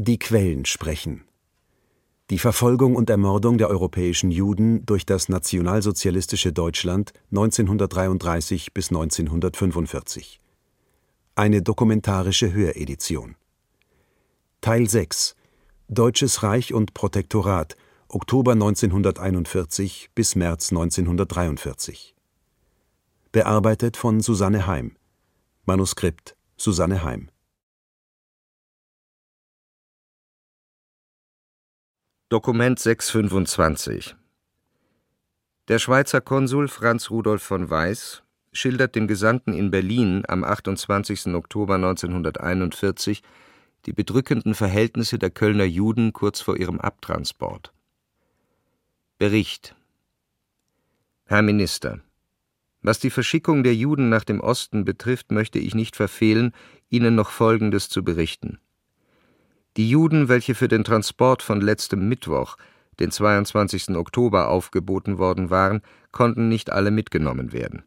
Die Quellen sprechen. Die Verfolgung und Ermordung der europäischen Juden durch das nationalsozialistische Deutschland 1933 bis 1945. Eine dokumentarische Höredition. Teil 6 Deutsches Reich und Protektorat Oktober 1941 bis März 1943. Bearbeitet von Susanne Heim. Manuskript Susanne Heim. Dokument 625 Der Schweizer Konsul Franz Rudolf von Weiß schildert dem Gesandten in Berlin am 28. Oktober 1941 die bedrückenden Verhältnisse der Kölner Juden kurz vor ihrem Abtransport. Bericht Herr Minister, was die Verschickung der Juden nach dem Osten betrifft, möchte ich nicht verfehlen, Ihnen noch Folgendes zu berichten. Die Juden, welche für den Transport von letztem Mittwoch, den 22. Oktober, aufgeboten worden waren, konnten nicht alle mitgenommen werden.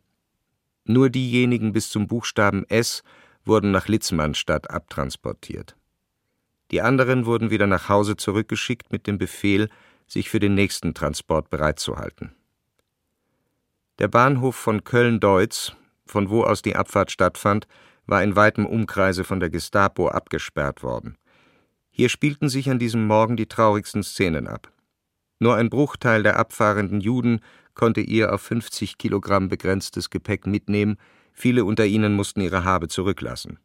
Nur diejenigen bis zum Buchstaben S wurden nach Litzmannstadt abtransportiert. Die anderen wurden wieder nach Hause zurückgeschickt mit dem Befehl, sich für den nächsten Transport bereitzuhalten. Der Bahnhof von Köln-Deutz, von wo aus die Abfahrt stattfand, war in weitem Umkreise von der Gestapo abgesperrt worden. Hier spielten sich an diesem Morgen die traurigsten Szenen ab. Nur ein Bruchteil der abfahrenden Juden konnte ihr auf 50 Kilogramm begrenztes Gepäck mitnehmen, viele unter ihnen mussten ihre Habe zurücklassen.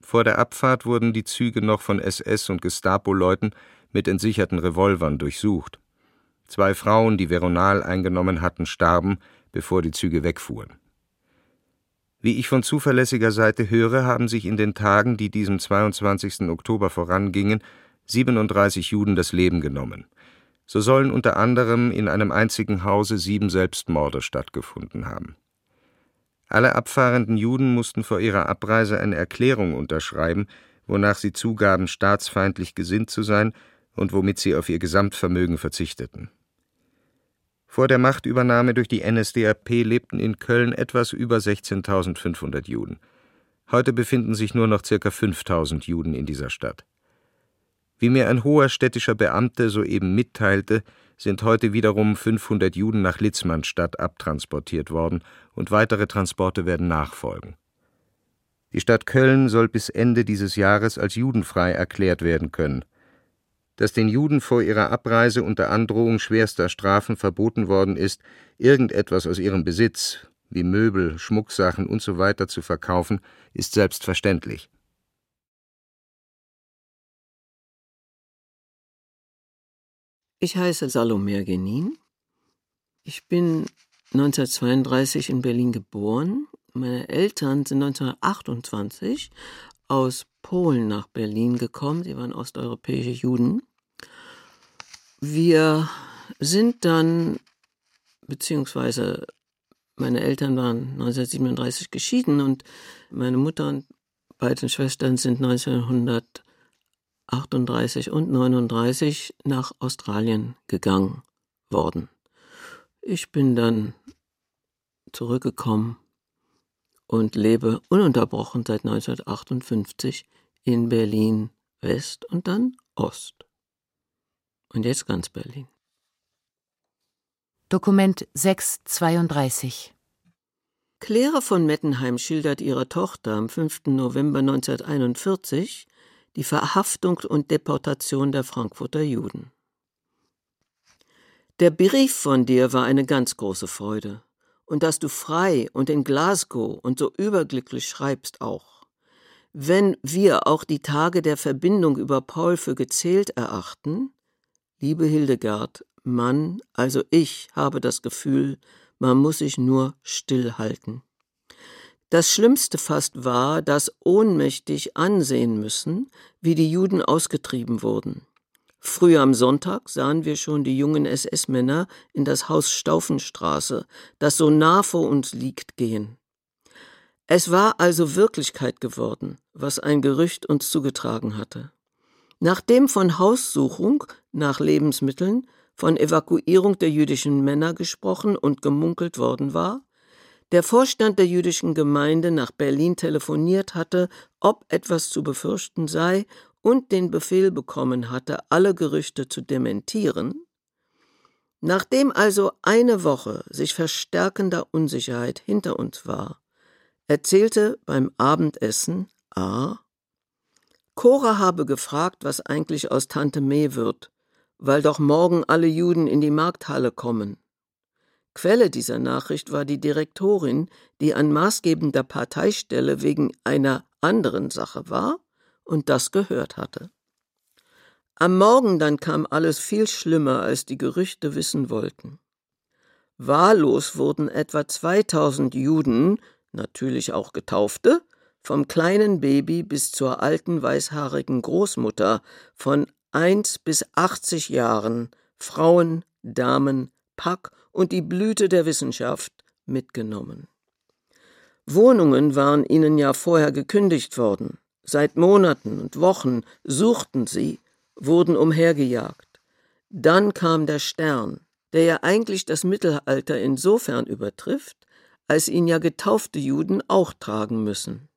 Vor der Abfahrt wurden die Züge noch von SS- und Gestapo-Leuten mit entsicherten Revolvern durchsucht. Zwei Frauen, die Veronal eingenommen hatten, starben, bevor die Züge wegfuhren. Wie ich von zuverlässiger Seite höre, haben sich in den Tagen, die diesem 22. Oktober vorangingen, 37 Juden das Leben genommen. So sollen unter anderem in einem einzigen Hause sieben Selbstmorde stattgefunden haben. Alle abfahrenden Juden mussten vor ihrer Abreise eine Erklärung unterschreiben, wonach sie zugaben, staatsfeindlich gesinnt zu sein und womit sie auf ihr Gesamtvermögen verzichteten. Vor der Machtübernahme durch die NSDAP lebten in Köln etwas über 16.500 Juden. Heute befinden sich nur noch ca. 5.000 Juden in dieser Stadt. Wie mir ein hoher städtischer Beamte soeben mitteilte, sind heute wiederum 500 Juden nach Litzmannstadt abtransportiert worden und weitere Transporte werden nachfolgen. Die Stadt Köln soll bis Ende dieses Jahres als judenfrei erklärt werden können. Dass den Juden vor ihrer Abreise unter Androhung schwerster Strafen verboten worden ist, irgendetwas aus ihrem Besitz, wie Möbel, Schmucksachen usw. So zu verkaufen, ist selbstverständlich. Ich heiße Salome Genin. Ich bin 1932 in Berlin geboren. Meine Eltern sind 1928 aus Polen nach Berlin gekommen. Sie waren osteuropäische Juden. Wir sind dann, beziehungsweise meine Eltern waren 1937 geschieden und meine Mutter und beiden Schwestern sind 1900 38 und 39 nach Australien gegangen worden. Ich bin dann zurückgekommen und lebe ununterbrochen seit 1958 in Berlin West und dann Ost. Und jetzt ganz Berlin. Dokument 632 Claire von Mettenheim schildert ihrer Tochter am 5. November 1941 die Verhaftung und Deportation der Frankfurter Juden. Der Brief von dir war eine ganz große Freude. Und dass du frei und in Glasgow und so überglücklich schreibst auch. Wenn wir auch die Tage der Verbindung über Paul für gezählt erachten, liebe Hildegard, Mann, also ich habe das Gefühl, man muss sich nur stillhalten. Das Schlimmste fast war, das ohnmächtig ansehen müssen, wie die Juden ausgetrieben wurden. Früh am Sonntag sahen wir schon die jungen SS-Männer in das Haus Staufenstraße, das so nah vor uns liegt, gehen. Es war also Wirklichkeit geworden, was ein Gerücht uns zugetragen hatte. Nachdem von Haussuchung nach Lebensmitteln, von Evakuierung der jüdischen Männer gesprochen und gemunkelt worden war, der Vorstand der jüdischen Gemeinde nach Berlin telefoniert hatte, ob etwas zu befürchten sei und den Befehl bekommen hatte, alle Gerüchte zu dementieren, nachdem also eine Woche sich verstärkender Unsicherheit hinter uns war, erzählte beim Abendessen A. Cora habe gefragt, was eigentlich aus Tante Mee wird, weil doch morgen alle Juden in die Markthalle kommen. Quelle dieser Nachricht war die Direktorin, die an maßgebender Parteistelle wegen einer anderen Sache war und das gehört hatte. Am Morgen dann kam alles viel schlimmer, als die Gerüchte wissen wollten. Wahllos wurden etwa 2000 Juden, natürlich auch Getaufte, vom kleinen Baby bis zur alten weißhaarigen Großmutter, von eins bis achtzig Jahren, Frauen, Damen, Pack und die Blüte der Wissenschaft mitgenommen. Wohnungen waren ihnen ja vorher gekündigt worden. Seit Monaten und Wochen suchten sie, wurden umhergejagt. Dann kam der Stern, der ja eigentlich das Mittelalter insofern übertrifft, als ihn ja getaufte Juden auch tragen müssen.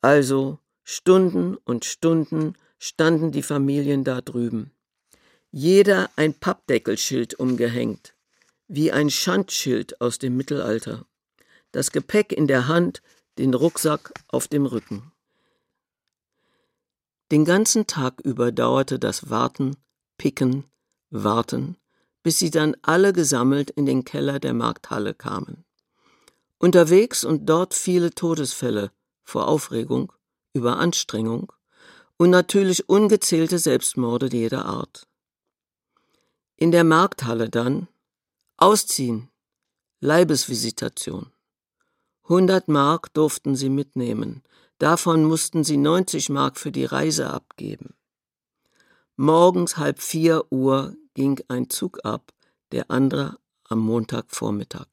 Also Stunden und Stunden standen die Familien da drüben. Jeder ein Pappdeckelschild umgehängt, wie ein Schandschild aus dem Mittelalter. Das Gepäck in der Hand, den Rucksack auf dem Rücken. Den ganzen Tag über dauerte das Warten, Picken, Warten, bis sie dann alle gesammelt in den Keller der Markthalle kamen. Unterwegs und dort viele Todesfälle, vor Aufregung, Überanstrengung und natürlich ungezählte Selbstmorde jeder Art. In der Markthalle dann Ausziehen, Leibesvisitation. 100 Mark durften sie mitnehmen, davon mussten sie 90 Mark für die Reise abgeben. Morgens halb vier Uhr ging ein Zug ab, der andere am Montagvormittag.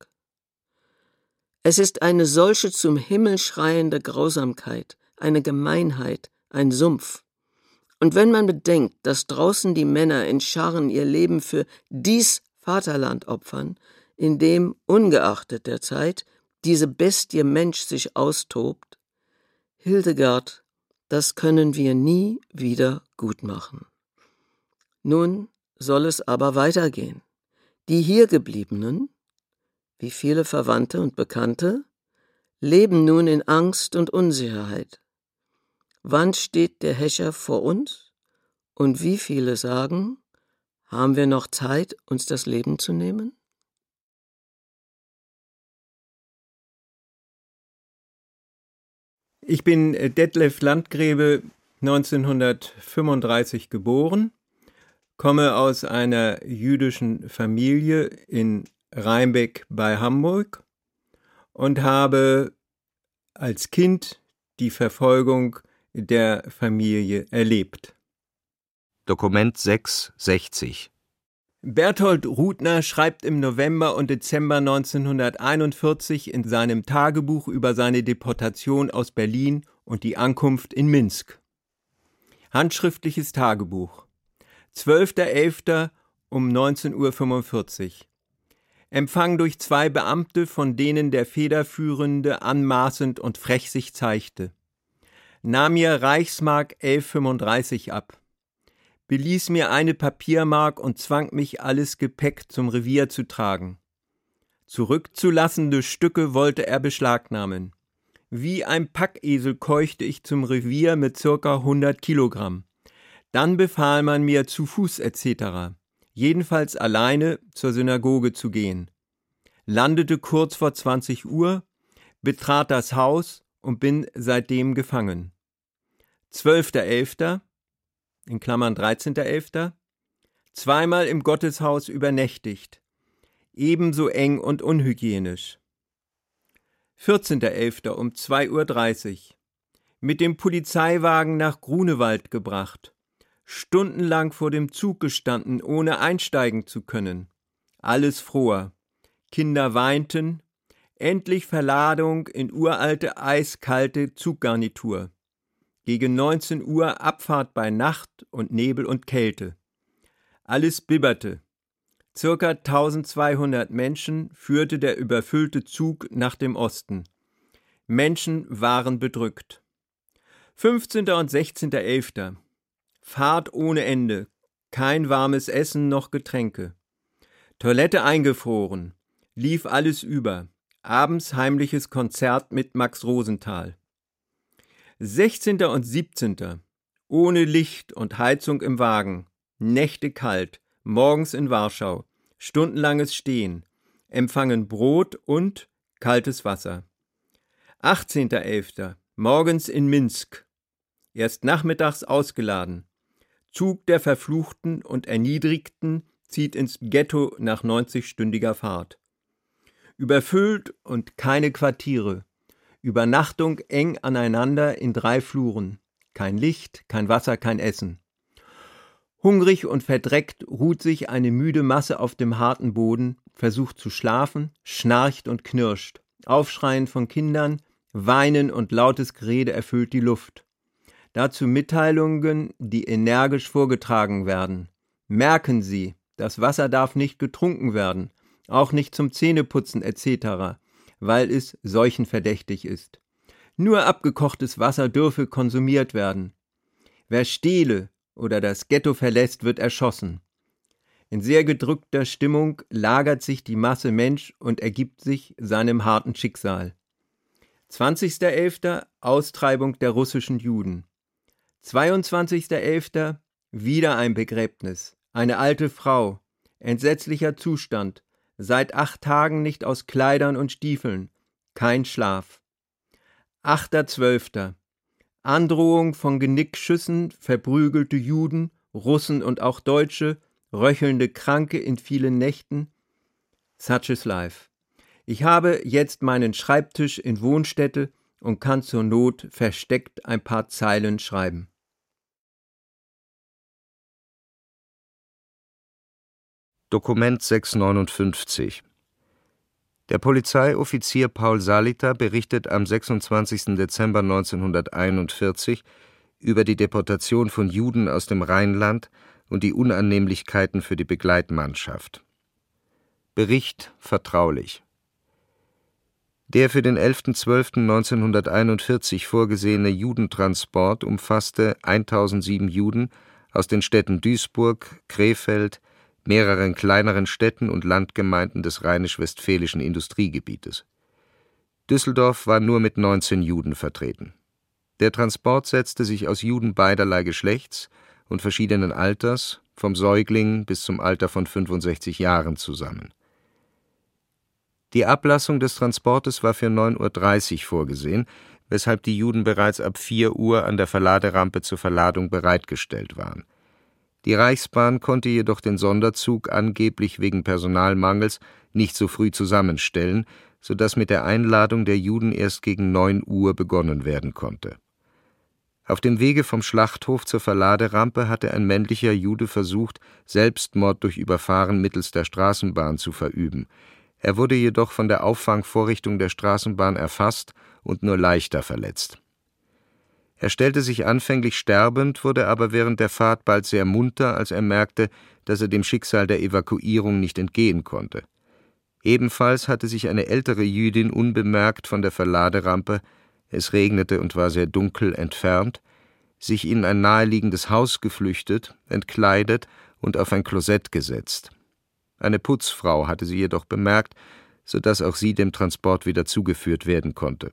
Es ist eine solche zum Himmel schreiende Grausamkeit, eine Gemeinheit, ein Sumpf. Und wenn man bedenkt, dass draußen die Männer in Scharen ihr Leben für dies Vaterland opfern, in dem, ungeachtet der Zeit, diese Bestie Mensch sich austobt, Hildegard, das können wir nie wieder gut machen. Nun soll es aber weitergehen. Die hiergebliebenen, wie viele Verwandte und Bekannte, leben nun in Angst und Unsicherheit. Wann steht der Häscher vor uns? Und wie viele sagen, haben wir noch Zeit, uns das Leben zu nehmen? Ich bin äh, Detlef Landgräbe, 1935 geboren, komme aus einer jüdischen Familie in Rheinbeck bei Hamburg und habe als Kind die Verfolgung der Familie erlebt. Dokument 660 Berthold Rudner schreibt im November und Dezember 1941 in seinem Tagebuch über seine Deportation aus Berlin und die Ankunft in Minsk. Handschriftliches Tagebuch. 12.11. um 19.45 Uhr. Empfang durch zwei Beamte, von denen der Federführende anmaßend und frech sich zeigte nahm mir Reichsmark 1135 ab, beließ mir eine Papiermark und zwang mich, alles Gepäck zum Revier zu tragen. Zurückzulassende Stücke wollte er beschlagnahmen. Wie ein Packesel keuchte ich zum Revier mit circa 100 Kilogramm. Dann befahl man mir zu Fuß etc., jedenfalls alleine zur Synagoge zu gehen. Landete kurz vor 20 Uhr, betrat das Haus und bin seitdem gefangen. 12.11., in Klammern 13.11., zweimal im Gotteshaus übernächtigt, ebenso eng und unhygienisch. 14.11. um 2.30 Uhr, mit dem Polizeiwagen nach Grunewald gebracht, stundenlang vor dem Zug gestanden, ohne einsteigen zu können. Alles froher. Kinder weinten, endlich Verladung in uralte eiskalte Zuggarnitur. Gegen 19 Uhr Abfahrt bei Nacht und Nebel und Kälte. Alles bibberte. Circa 1200 Menschen führte der überfüllte Zug nach dem Osten. Menschen waren bedrückt. 15. und 16.11. Fahrt ohne Ende, kein warmes Essen noch Getränke. Toilette eingefroren, lief alles über. Abends heimliches Konzert mit Max Rosenthal. 16. und 17. Ohne Licht und Heizung im Wagen, Nächte kalt, morgens in Warschau, stundenlanges Stehen, empfangen Brot und kaltes Wasser. 18.11. Morgens in Minsk. Erst nachmittags ausgeladen. Zug der Verfluchten und Erniedrigten zieht ins Ghetto nach 90-stündiger Fahrt. Überfüllt und keine Quartiere. Übernachtung eng aneinander in drei Fluren. Kein Licht, kein Wasser, kein Essen. Hungrig und verdreckt ruht sich eine müde Masse auf dem harten Boden, versucht zu schlafen, schnarcht und knirscht. Aufschreien von Kindern, Weinen und lautes Gerede erfüllt die Luft. Dazu Mitteilungen, die energisch vorgetragen werden. Merken Sie, das Wasser darf nicht getrunken werden, auch nicht zum Zähneputzen etc., weil es seuchenverdächtig ist. Nur abgekochtes Wasser dürfe konsumiert werden. Wer stehle oder das Ghetto verlässt, wird erschossen. In sehr gedrückter Stimmung lagert sich die Masse Mensch und ergibt sich seinem harten Schicksal. 20.11. Austreibung der russischen Juden. 22.11. Wieder ein Begräbnis. Eine alte Frau. Entsetzlicher Zustand. Seit acht Tagen nicht aus Kleidern und Stiefeln. Kein Schlaf. 8.12. Androhung von Genickschüssen, verprügelte Juden, Russen und auch Deutsche, röchelnde Kranke in vielen Nächten. Such is life. Ich habe jetzt meinen Schreibtisch in Wohnstätte und kann zur Not versteckt ein paar Zeilen schreiben. Dokument 659 Der Polizeioffizier Paul Salita berichtet am 26. Dezember 1941 über die Deportation von Juden aus dem Rheinland und die Unannehmlichkeiten für die Begleitmannschaft. Bericht vertraulich der für den 11.12.1941 vorgesehene Judentransport umfasste 1007 Juden aus den Städten Duisburg, Krefeld, mehreren kleineren Städten und Landgemeinden des rheinisch-westfälischen Industriegebietes. Düsseldorf war nur mit 19 Juden vertreten. Der Transport setzte sich aus Juden beiderlei Geschlechts und verschiedenen Alters, vom Säugling bis zum Alter von 65 Jahren zusammen die Ablassung des Transportes war für 9.30 Uhr vorgesehen, weshalb die Juden bereits ab 4 Uhr an der Verladerampe zur Verladung bereitgestellt waren. Die Reichsbahn konnte jedoch den Sonderzug angeblich wegen Personalmangels nicht so früh zusammenstellen, so dass mit der Einladung der Juden erst gegen 9 Uhr begonnen werden konnte. Auf dem Wege vom Schlachthof zur Verladerampe hatte ein männlicher Jude versucht, Selbstmord durch Überfahren mittels der Straßenbahn zu verüben. Er wurde jedoch von der Auffangvorrichtung der Straßenbahn erfasst und nur leichter verletzt. Er stellte sich anfänglich sterbend, wurde aber während der Fahrt bald sehr munter, als er merkte, dass er dem Schicksal der Evakuierung nicht entgehen konnte. Ebenfalls hatte sich eine ältere Jüdin unbemerkt von der Verladerampe es regnete und war sehr dunkel entfernt, sich in ein naheliegendes Haus geflüchtet, entkleidet und auf ein Klosett gesetzt. Eine Putzfrau hatte sie jedoch bemerkt, so dass auch sie dem Transport wieder zugeführt werden konnte.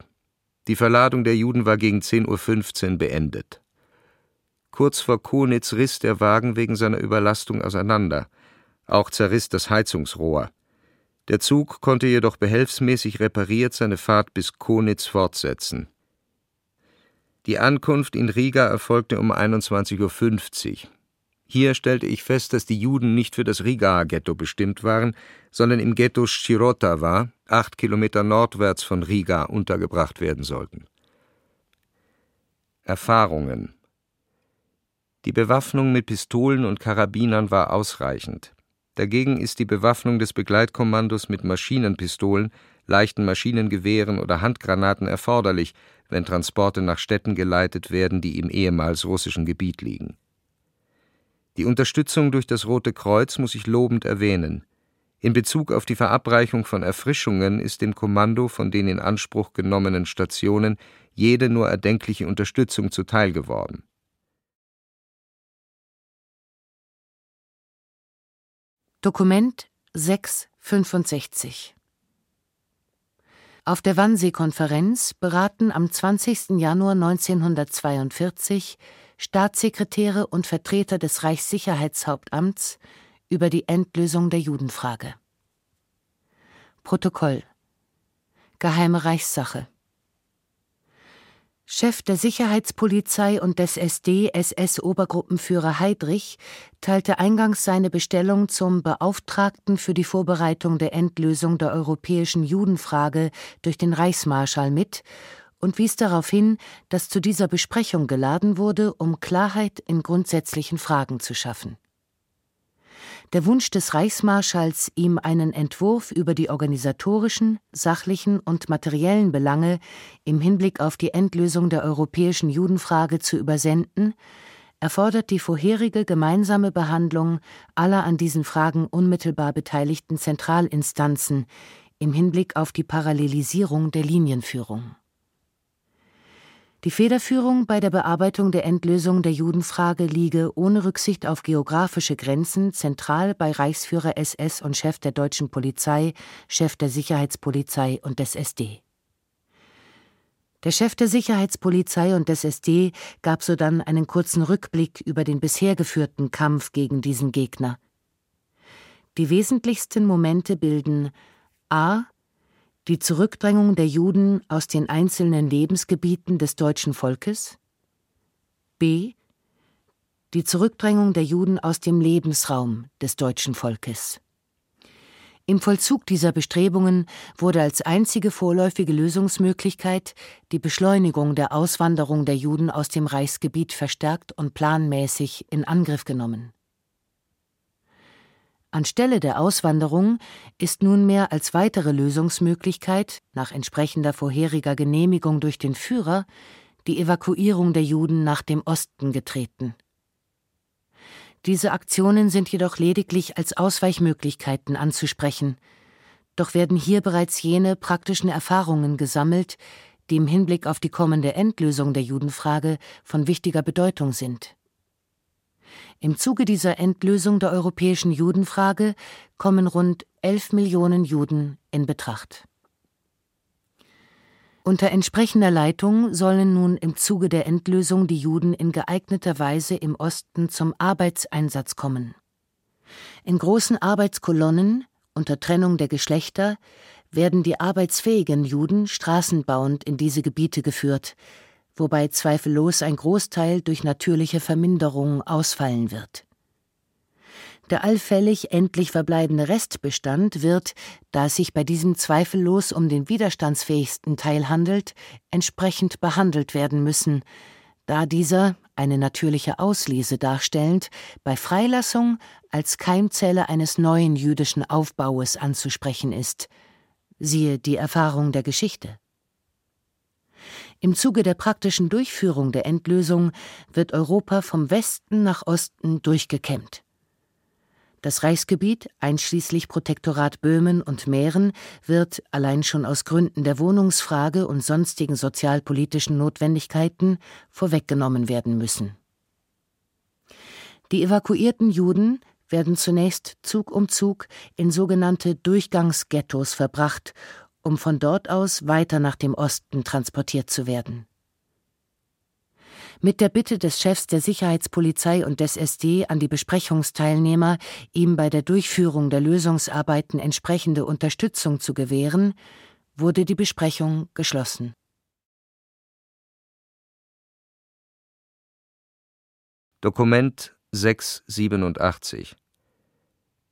Die Verladung der Juden war gegen 10.15 Uhr beendet. Kurz vor Konitz riss der Wagen wegen seiner Überlastung auseinander. Auch zerriss das Heizungsrohr. Der Zug konnte jedoch behelfsmäßig repariert seine Fahrt bis Konitz fortsetzen. Die Ankunft in Riga erfolgte um 21.50 Uhr. Hier stellte ich fest, dass die Juden nicht für das Riga-Ghetto bestimmt waren, sondern im Ghetto Shirotava, acht Kilometer nordwärts von Riga, untergebracht werden sollten. Erfahrungen Die Bewaffnung mit Pistolen und Karabinern war ausreichend. Dagegen ist die Bewaffnung des Begleitkommandos mit Maschinenpistolen, leichten Maschinengewehren oder Handgranaten erforderlich, wenn Transporte nach Städten geleitet werden, die im ehemals russischen Gebiet liegen die Unterstützung durch das Rote Kreuz muss ich lobend erwähnen. In Bezug auf die Verabreichung von Erfrischungen ist dem Kommando von den in Anspruch genommenen Stationen jede nur erdenkliche Unterstützung zuteil geworden. Dokument 665 Auf der Wannsee-Konferenz beraten am 20. Januar 1942 Staatssekretäre und Vertreter des Reichssicherheitshauptamts über die Endlösung der Judenfrage. Protokoll Geheime Reichssache Chef der Sicherheitspolizei und des SD SS-Obergruppenführer Heydrich teilte eingangs seine Bestellung zum Beauftragten für die Vorbereitung der Endlösung der europäischen Judenfrage durch den Reichsmarschall mit und wies darauf hin, dass zu dieser Besprechung geladen wurde, um Klarheit in grundsätzlichen Fragen zu schaffen. Der Wunsch des Reichsmarschalls, ihm einen Entwurf über die organisatorischen, sachlichen und materiellen Belange im Hinblick auf die Endlösung der europäischen Judenfrage zu übersenden, erfordert die vorherige gemeinsame Behandlung aller an diesen Fragen unmittelbar beteiligten Zentralinstanzen im Hinblick auf die Parallelisierung der Linienführung die Federführung bei der Bearbeitung der Endlösung der Judenfrage liege ohne Rücksicht auf geografische Grenzen zentral bei Reichsführer SS und Chef der deutschen Polizei, Chef der Sicherheitspolizei und des SD. Der Chef der Sicherheitspolizei und des SD gab sodann einen kurzen Rückblick über den bisher geführten Kampf gegen diesen Gegner. Die wesentlichsten Momente bilden a die Zurückdrängung der Juden aus den einzelnen Lebensgebieten des deutschen Volkes? B. Die Zurückdrängung der Juden aus dem Lebensraum des deutschen Volkes. Im Vollzug dieser Bestrebungen wurde als einzige vorläufige Lösungsmöglichkeit die Beschleunigung der Auswanderung der Juden aus dem Reichsgebiet verstärkt und planmäßig in Angriff genommen. Anstelle der Auswanderung ist nunmehr als weitere Lösungsmöglichkeit, nach entsprechender vorheriger Genehmigung durch den Führer, die Evakuierung der Juden nach dem Osten getreten. Diese Aktionen sind jedoch lediglich als Ausweichmöglichkeiten anzusprechen, doch werden hier bereits jene praktischen Erfahrungen gesammelt, die im Hinblick auf die kommende Endlösung der Judenfrage von wichtiger Bedeutung sind. Im Zuge dieser Endlösung der europäischen Judenfrage kommen rund 11 Millionen Juden in Betracht. Unter entsprechender Leitung sollen nun im Zuge der Endlösung die Juden in geeigneter Weise im Osten zum Arbeitseinsatz kommen. In großen Arbeitskolonnen unter Trennung der Geschlechter werden die arbeitsfähigen Juden straßenbauend in diese Gebiete geführt, wobei zweifellos ein Großteil durch natürliche Verminderung ausfallen wird. Der allfällig endlich verbleibende Restbestand wird, da es sich bei diesem zweifellos um den widerstandsfähigsten Teil handelt, entsprechend behandelt werden müssen, da dieser, eine natürliche Auslese darstellend, bei Freilassung als Keimzelle eines neuen jüdischen Aufbaues anzusprechen ist. Siehe die Erfahrung der Geschichte. Im Zuge der praktischen Durchführung der Endlösung wird Europa vom Westen nach Osten durchgekämmt. Das Reichsgebiet, einschließlich Protektorat Böhmen und Mähren, wird, allein schon aus Gründen der Wohnungsfrage und sonstigen sozialpolitischen Notwendigkeiten, vorweggenommen werden müssen. Die evakuierten Juden werden zunächst Zug um Zug in sogenannte Durchgangsghettos verbracht um von dort aus weiter nach dem Osten transportiert zu werden. Mit der Bitte des Chefs der Sicherheitspolizei und des SD an die Besprechungsteilnehmer, ihm bei der Durchführung der Lösungsarbeiten entsprechende Unterstützung zu gewähren, wurde die Besprechung geschlossen. Dokument 687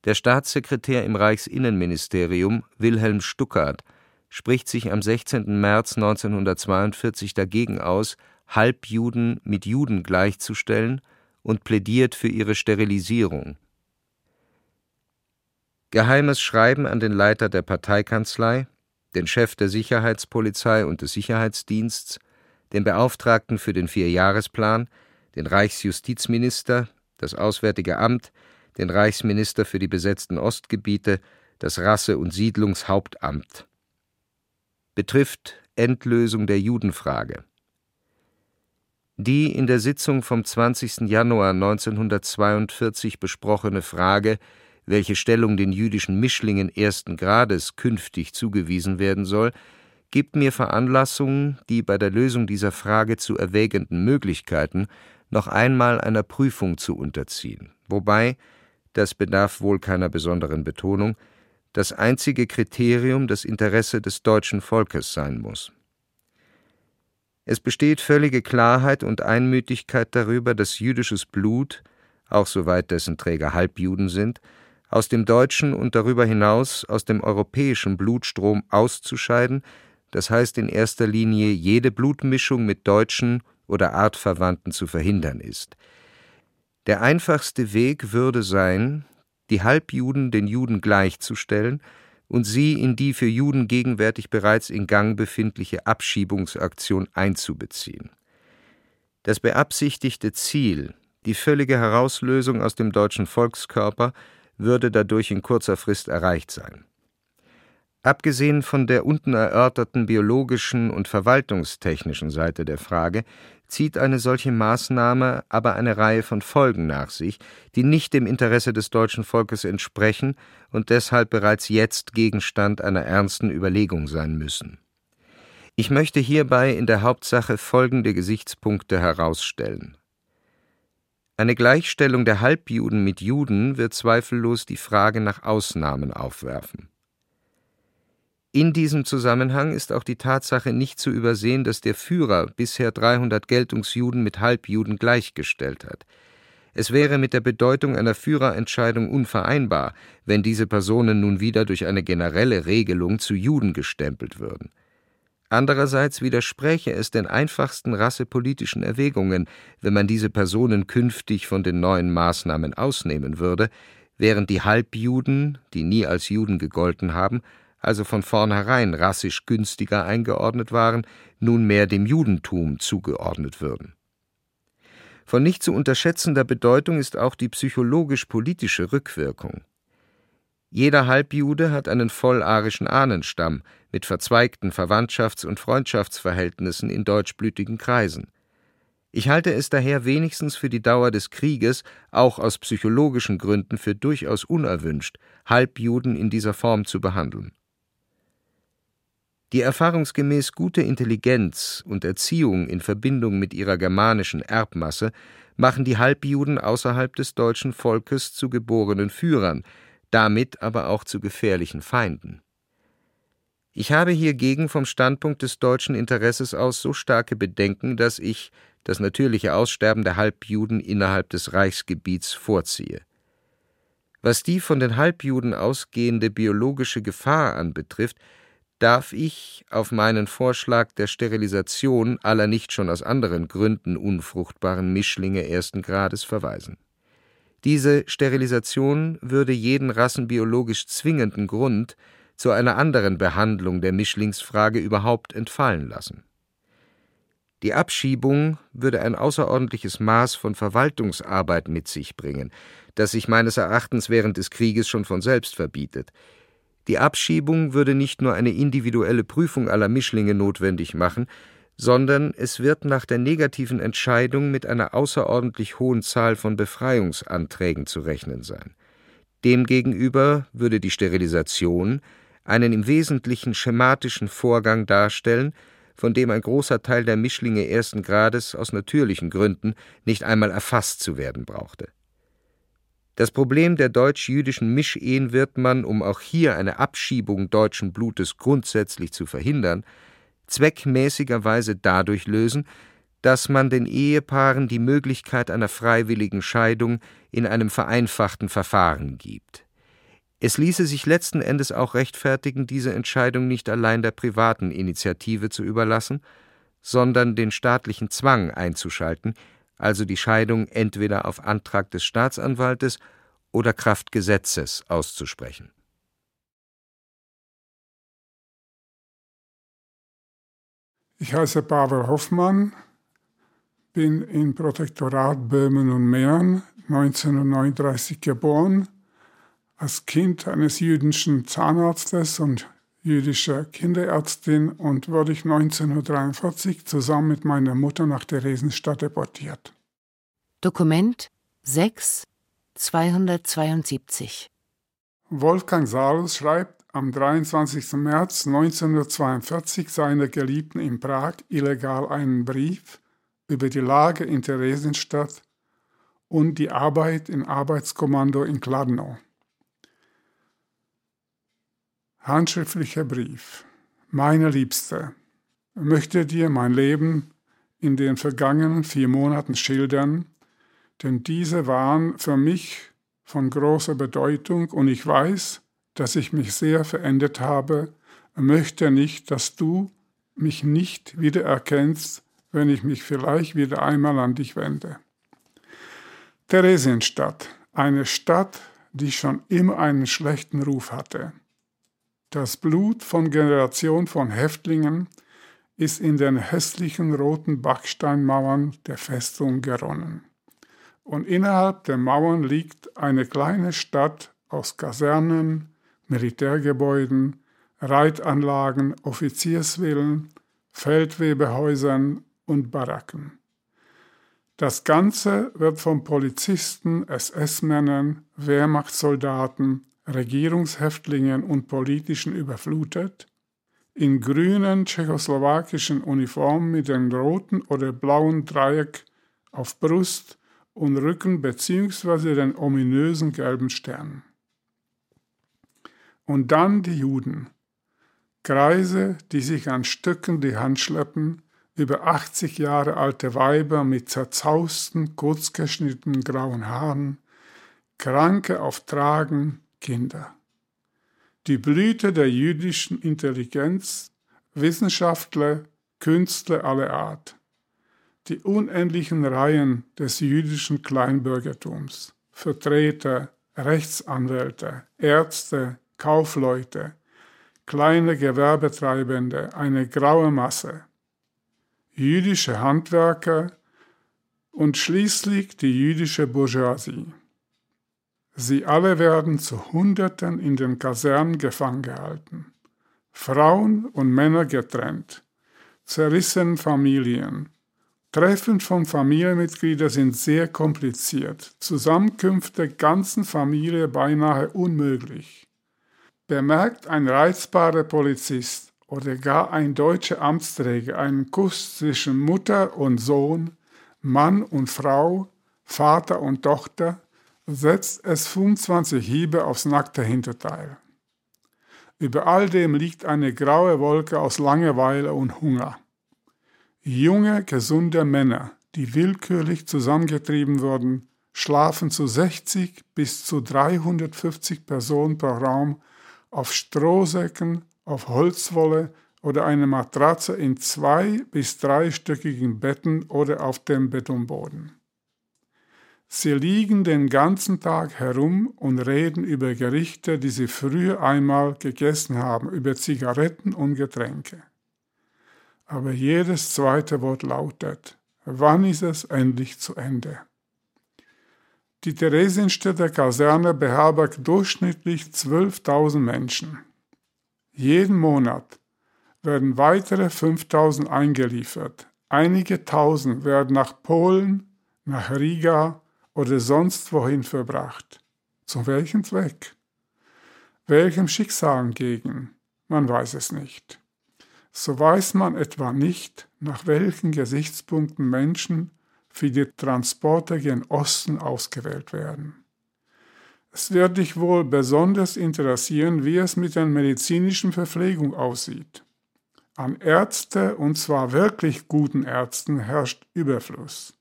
Der Staatssekretär im Reichsinnenministerium Wilhelm Stuckart spricht sich am 16. März 1942 dagegen aus, Halbjuden mit Juden gleichzustellen und plädiert für ihre Sterilisierung. Geheimes Schreiben an den Leiter der Parteikanzlei, den Chef der Sicherheitspolizei und des Sicherheitsdiensts, den Beauftragten für den Vierjahresplan, den Reichsjustizminister, das Auswärtige Amt, den Reichsminister für die besetzten Ostgebiete das Rasse- und Siedlungshauptamt. Betrifft Endlösung der Judenfrage. Die in der Sitzung vom 20. Januar 1942 besprochene Frage, welche Stellung den jüdischen Mischlingen ersten Grades künftig zugewiesen werden soll, gibt mir Veranlassung, die bei der Lösung dieser Frage zu erwägenden Möglichkeiten noch einmal einer Prüfung zu unterziehen, wobei, das bedarf wohl keiner besonderen Betonung, das einzige Kriterium das Interesse des deutschen Volkes sein muss. Es besteht völlige Klarheit und Einmütigkeit darüber, dass jüdisches Blut, auch soweit dessen Träger Halbjuden sind, aus dem deutschen und darüber hinaus aus dem europäischen Blutstrom auszuscheiden, das heißt in erster Linie jede Blutmischung mit Deutschen oder Artverwandten zu verhindern ist. Der einfachste Weg würde sein, die Halbjuden den Juden gleichzustellen und sie in die für Juden gegenwärtig bereits in Gang befindliche Abschiebungsaktion einzubeziehen. Das beabsichtigte Ziel, die völlige Herauslösung aus dem deutschen Volkskörper, würde dadurch in kurzer Frist erreicht sein. Abgesehen von der unten erörterten biologischen und verwaltungstechnischen Seite der Frage zieht eine solche Maßnahme aber eine Reihe von Folgen nach sich, die nicht dem Interesse des deutschen Volkes entsprechen und deshalb bereits jetzt Gegenstand einer ernsten Überlegung sein müssen. Ich möchte hierbei in der Hauptsache folgende Gesichtspunkte herausstellen. Eine Gleichstellung der Halbjuden mit Juden wird zweifellos die Frage nach Ausnahmen aufwerfen. In diesem Zusammenhang ist auch die Tatsache nicht zu übersehen, dass der Führer bisher 300 Geltungsjuden mit Halbjuden gleichgestellt hat. Es wäre mit der Bedeutung einer Führerentscheidung unvereinbar, wenn diese Personen nun wieder durch eine generelle Regelung zu Juden gestempelt würden. Andererseits widerspräche es den einfachsten rassepolitischen Erwägungen, wenn man diese Personen künftig von den neuen Maßnahmen ausnehmen würde, während die Halbjuden, die nie als Juden gegolten haben, also von vornherein rassisch günstiger eingeordnet waren, nunmehr dem Judentum zugeordnet würden. Von nicht zu unterschätzender Bedeutung ist auch die psychologisch-politische Rückwirkung. Jeder Halbjude hat einen vollarischen Ahnenstamm mit verzweigten Verwandtschafts- und Freundschaftsverhältnissen in deutschblütigen Kreisen. Ich halte es daher wenigstens für die Dauer des Krieges, auch aus psychologischen Gründen, für durchaus unerwünscht, Halbjuden in dieser Form zu behandeln. Die erfahrungsgemäß gute Intelligenz und Erziehung in Verbindung mit ihrer germanischen Erbmasse machen die Halbjuden außerhalb des deutschen Volkes zu geborenen Führern, damit aber auch zu gefährlichen Feinden. Ich habe hiergegen vom Standpunkt des deutschen Interesses aus so starke Bedenken, dass ich das natürliche Aussterben der Halbjuden innerhalb des Reichsgebiets vorziehe. Was die von den Halbjuden ausgehende biologische Gefahr anbetrifft, darf ich auf meinen Vorschlag der Sterilisation aller nicht schon aus anderen Gründen unfruchtbaren Mischlinge ersten Grades verweisen. Diese Sterilisation würde jeden rassenbiologisch zwingenden Grund zu einer anderen Behandlung der Mischlingsfrage überhaupt entfallen lassen. Die Abschiebung würde ein außerordentliches Maß von Verwaltungsarbeit mit sich bringen, das sich meines Erachtens während des Krieges schon von selbst verbietet, die Abschiebung würde nicht nur eine individuelle Prüfung aller Mischlinge notwendig machen, sondern es wird nach der negativen Entscheidung mit einer außerordentlich hohen Zahl von Befreiungsanträgen zu rechnen sein. Demgegenüber würde die Sterilisation einen im Wesentlichen schematischen Vorgang darstellen, von dem ein großer Teil der Mischlinge ersten Grades aus natürlichen Gründen nicht einmal erfasst zu werden brauchte. Das Problem der deutsch-jüdischen Mischehen wird man, um auch hier eine Abschiebung deutschen Blutes grundsätzlich zu verhindern, zweckmäßigerweise dadurch lösen, dass man den Ehepaaren die Möglichkeit einer freiwilligen Scheidung in einem vereinfachten Verfahren gibt. Es ließe sich letzten Endes auch rechtfertigen, diese Entscheidung nicht allein der privaten Initiative zu überlassen, sondern den staatlichen Zwang einzuschalten, also die Scheidung entweder auf Antrag des Staatsanwaltes oder Kraft Gesetzes auszusprechen. Ich heiße Pavel Hoffmann, bin im Protektorat Böhmen und Mähren 1939 geboren, als Kind eines jüdischen Zahnarztes und jüdischer Kinderärztin und wurde ich 1943 zusammen mit meiner Mutter nach Theresienstadt deportiert. Dokument 6 272 Wolfgang Salus schreibt am 23. März 1942 seiner Geliebten in Prag illegal einen Brief über die Lage in Theresienstadt und die Arbeit im Arbeitskommando in Kladno. Handschriftlicher Brief. Meine Liebste, möchte dir mein Leben in den vergangenen vier Monaten schildern, denn diese waren für mich von großer Bedeutung und ich weiß, dass ich mich sehr verändert habe, möchte nicht, dass du mich nicht wiedererkennst, wenn ich mich vielleicht wieder einmal an dich wende. Theresienstadt, eine Stadt, die schon immer einen schlechten Ruf hatte. Das Blut von Generationen von Häftlingen ist in den hässlichen roten Backsteinmauern der Festung geronnen und innerhalb der Mauern liegt eine kleine Stadt aus Kasernen, Militärgebäuden, Reitanlagen, Offiziersvillen, Feldwebehäusern und Baracken. Das Ganze wird von Polizisten, SS-Männern, Wehrmachtssoldaten, Regierungshäftlingen und Politischen überflutet, in grünen tschechoslowakischen Uniformen mit dem roten oder blauen Dreieck auf Brust und Rücken beziehungsweise den ominösen gelben Stern. Und dann die Juden, Greise, die sich an Stücken die Hand schleppen, über 80 Jahre alte Weiber mit zerzausten, kurzgeschnittenen grauen Haaren, Kranke auf Tragen, Kinder. Die Blüte der jüdischen Intelligenz, Wissenschaftler, Künstler aller Art die unendlichen Reihen des jüdischen Kleinbürgertums, Vertreter, Rechtsanwälte, Ärzte, Kaufleute, kleine Gewerbetreibende, eine graue Masse, jüdische Handwerker und schließlich die jüdische Bourgeoisie. Sie alle werden zu Hunderten in den Kasernen gefangen gehalten, Frauen und Männer getrennt, zerrissen Familien, Treffen von Familienmitgliedern sind sehr kompliziert, Zusammenkünfte ganzen Familie beinahe unmöglich. Bemerkt ein reizbarer Polizist oder gar ein deutscher Amtsträger einen Kuss zwischen Mutter und Sohn, Mann und Frau, Vater und Tochter, setzt es 25 Hiebe aufs nackte Hinterteil. Über all dem liegt eine graue Wolke aus Langeweile und Hunger. Junge, gesunde Männer, die willkürlich zusammengetrieben wurden, schlafen zu 60 bis zu 350 Personen pro Raum auf Strohsäcken, auf Holzwolle oder eine Matratze in zwei- bis dreistöckigen Betten oder auf dem Betonboden. Sie liegen den ganzen Tag herum und reden über Gerichte, die sie früher einmal gegessen haben, über Zigaretten und Getränke aber jedes zweite Wort lautet, wann ist es endlich zu Ende? Die Theresienstädter Kaserne beherbergt durchschnittlich 12.000 Menschen. Jeden Monat werden weitere 5.000 eingeliefert. Einige Tausend werden nach Polen, nach Riga oder sonst wohin verbracht. Zu welchem Zweck? Welchem Schicksal entgegen? Man weiß es nicht so weiß man etwa nicht, nach welchen Gesichtspunkten Menschen für die Transporte gen Osten ausgewählt werden. Es wird dich wohl besonders interessieren, wie es mit der medizinischen Verpflegung aussieht. An Ärzte, und zwar wirklich guten Ärzten, herrscht Überfluss.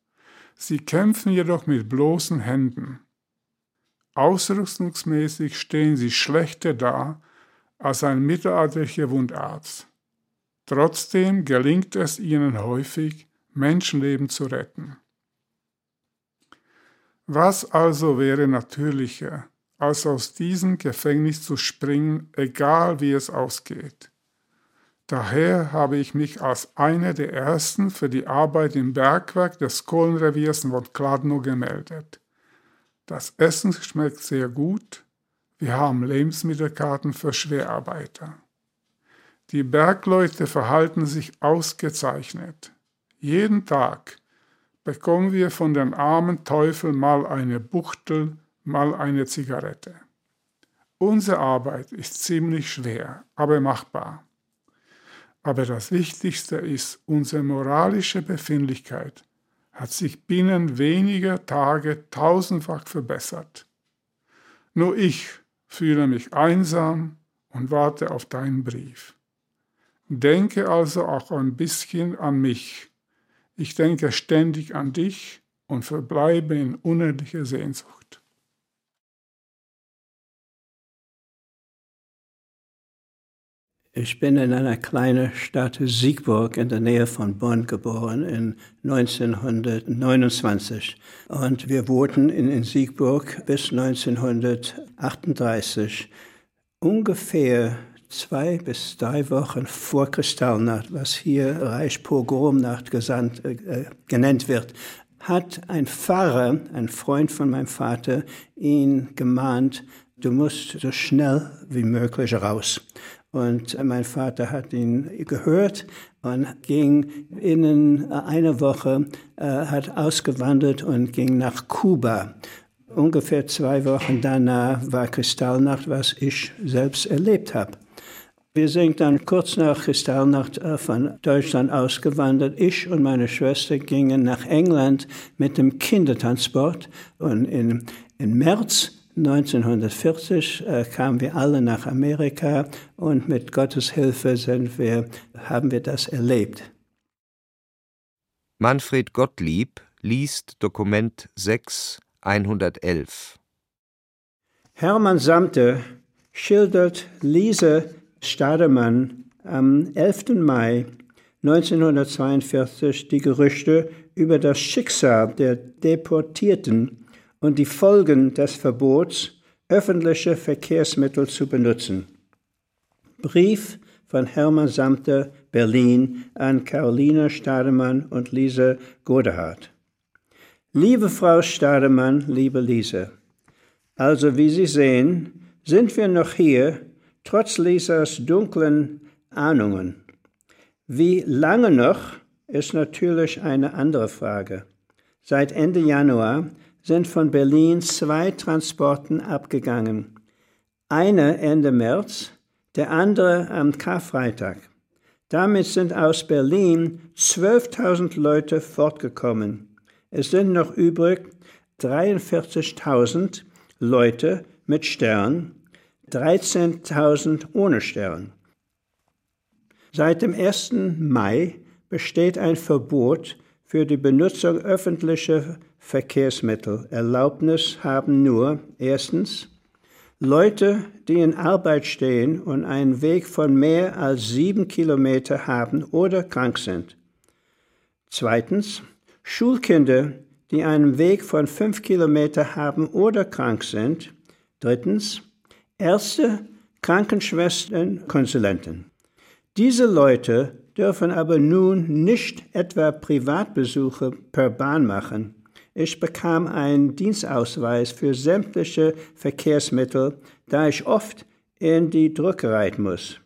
Sie kämpfen jedoch mit bloßen Händen. Ausrüstungsmäßig stehen sie schlechter da als ein mittelalterlicher Wundarzt. Trotzdem gelingt es ihnen häufig, Menschenleben zu retten. Was also wäre natürlicher, als aus diesem Gefängnis zu springen, egal wie es ausgeht? Daher habe ich mich als einer der ersten für die Arbeit im Bergwerk des Kohlenreviers von Kladno gemeldet. Das Essen schmeckt sehr gut, Wir haben Lebensmittelkarten für Schwerarbeiter. Die Bergleute verhalten sich ausgezeichnet. Jeden Tag bekommen wir von den armen Teufel mal eine Buchtel, mal eine Zigarette. Unsere Arbeit ist ziemlich schwer, aber machbar. Aber das Wichtigste ist, unsere moralische Befindlichkeit hat sich binnen weniger Tage tausendfach verbessert. Nur ich fühle mich einsam und warte auf deinen Brief. Denke also auch ein bisschen an mich. Ich denke ständig an dich und verbleibe in unendlicher Sehnsucht. Ich bin in einer kleinen Stadt Siegburg in der Nähe von Bonn geboren in 1929. Und wir wohnten in Siegburg bis 1938. Ungefähr zwei bis drei Wochen vor Kristallnacht, was hier Reichspogromnacht gesandt, äh, genannt wird, hat ein Pfarrer, ein Freund von meinem Vater, ihn gemahnt, du musst so schnell wie möglich raus. Und mein Vater hat ihn gehört und ging in einer Woche, äh, hat ausgewandert und ging nach Kuba. Ungefähr zwei Wochen danach war Kristallnacht, was ich selbst erlebt habe. Wir sind dann kurz nach Kristallnacht äh, von Deutschland ausgewandert. Ich und meine Schwester gingen nach England mit dem Kindertransport und in, im März 1940 äh, kamen wir alle nach Amerika und mit Gottes Hilfe sind wir, haben wir das erlebt. Manfred Gottlieb liest Dokument 6 111. Hermann Samte schildert Lise Stademann am 11. Mai 1942 die Gerüchte über das Schicksal der Deportierten und die Folgen des Verbots, öffentliche Verkehrsmittel zu benutzen. Brief von Hermann Samter, Berlin, an Caroline Stademann und Lise Godehard. Liebe Frau Stademann, liebe Lise, also wie Sie sehen, sind wir noch hier, trotz Lisas dunklen Ahnungen. Wie lange noch, ist natürlich eine andere Frage. Seit Ende Januar sind von Berlin zwei Transporten abgegangen. Einer Ende März, der andere am Karfreitag. Damit sind aus Berlin 12.000 Leute fortgekommen. Es sind noch übrig 43.000 Leute mit Stern 13.000 ohne Stern. Seit dem 1. Mai besteht ein Verbot für die Benutzung öffentlicher Verkehrsmittel. Erlaubnis haben nur erstens Leute, die in Arbeit stehen und einen Weg von mehr als sieben Kilometer haben oder krank sind. Zweitens Schulkinder, die einen Weg von fünf Kilometer haben oder krank sind. Drittens Ärzte, Krankenschwestern, Konsulenten. Diese Leute dürfen aber nun nicht etwa Privatbesuche per Bahn machen. Ich bekam einen Dienstausweis für sämtliche Verkehrsmittel, da ich oft in die Druckerei muss.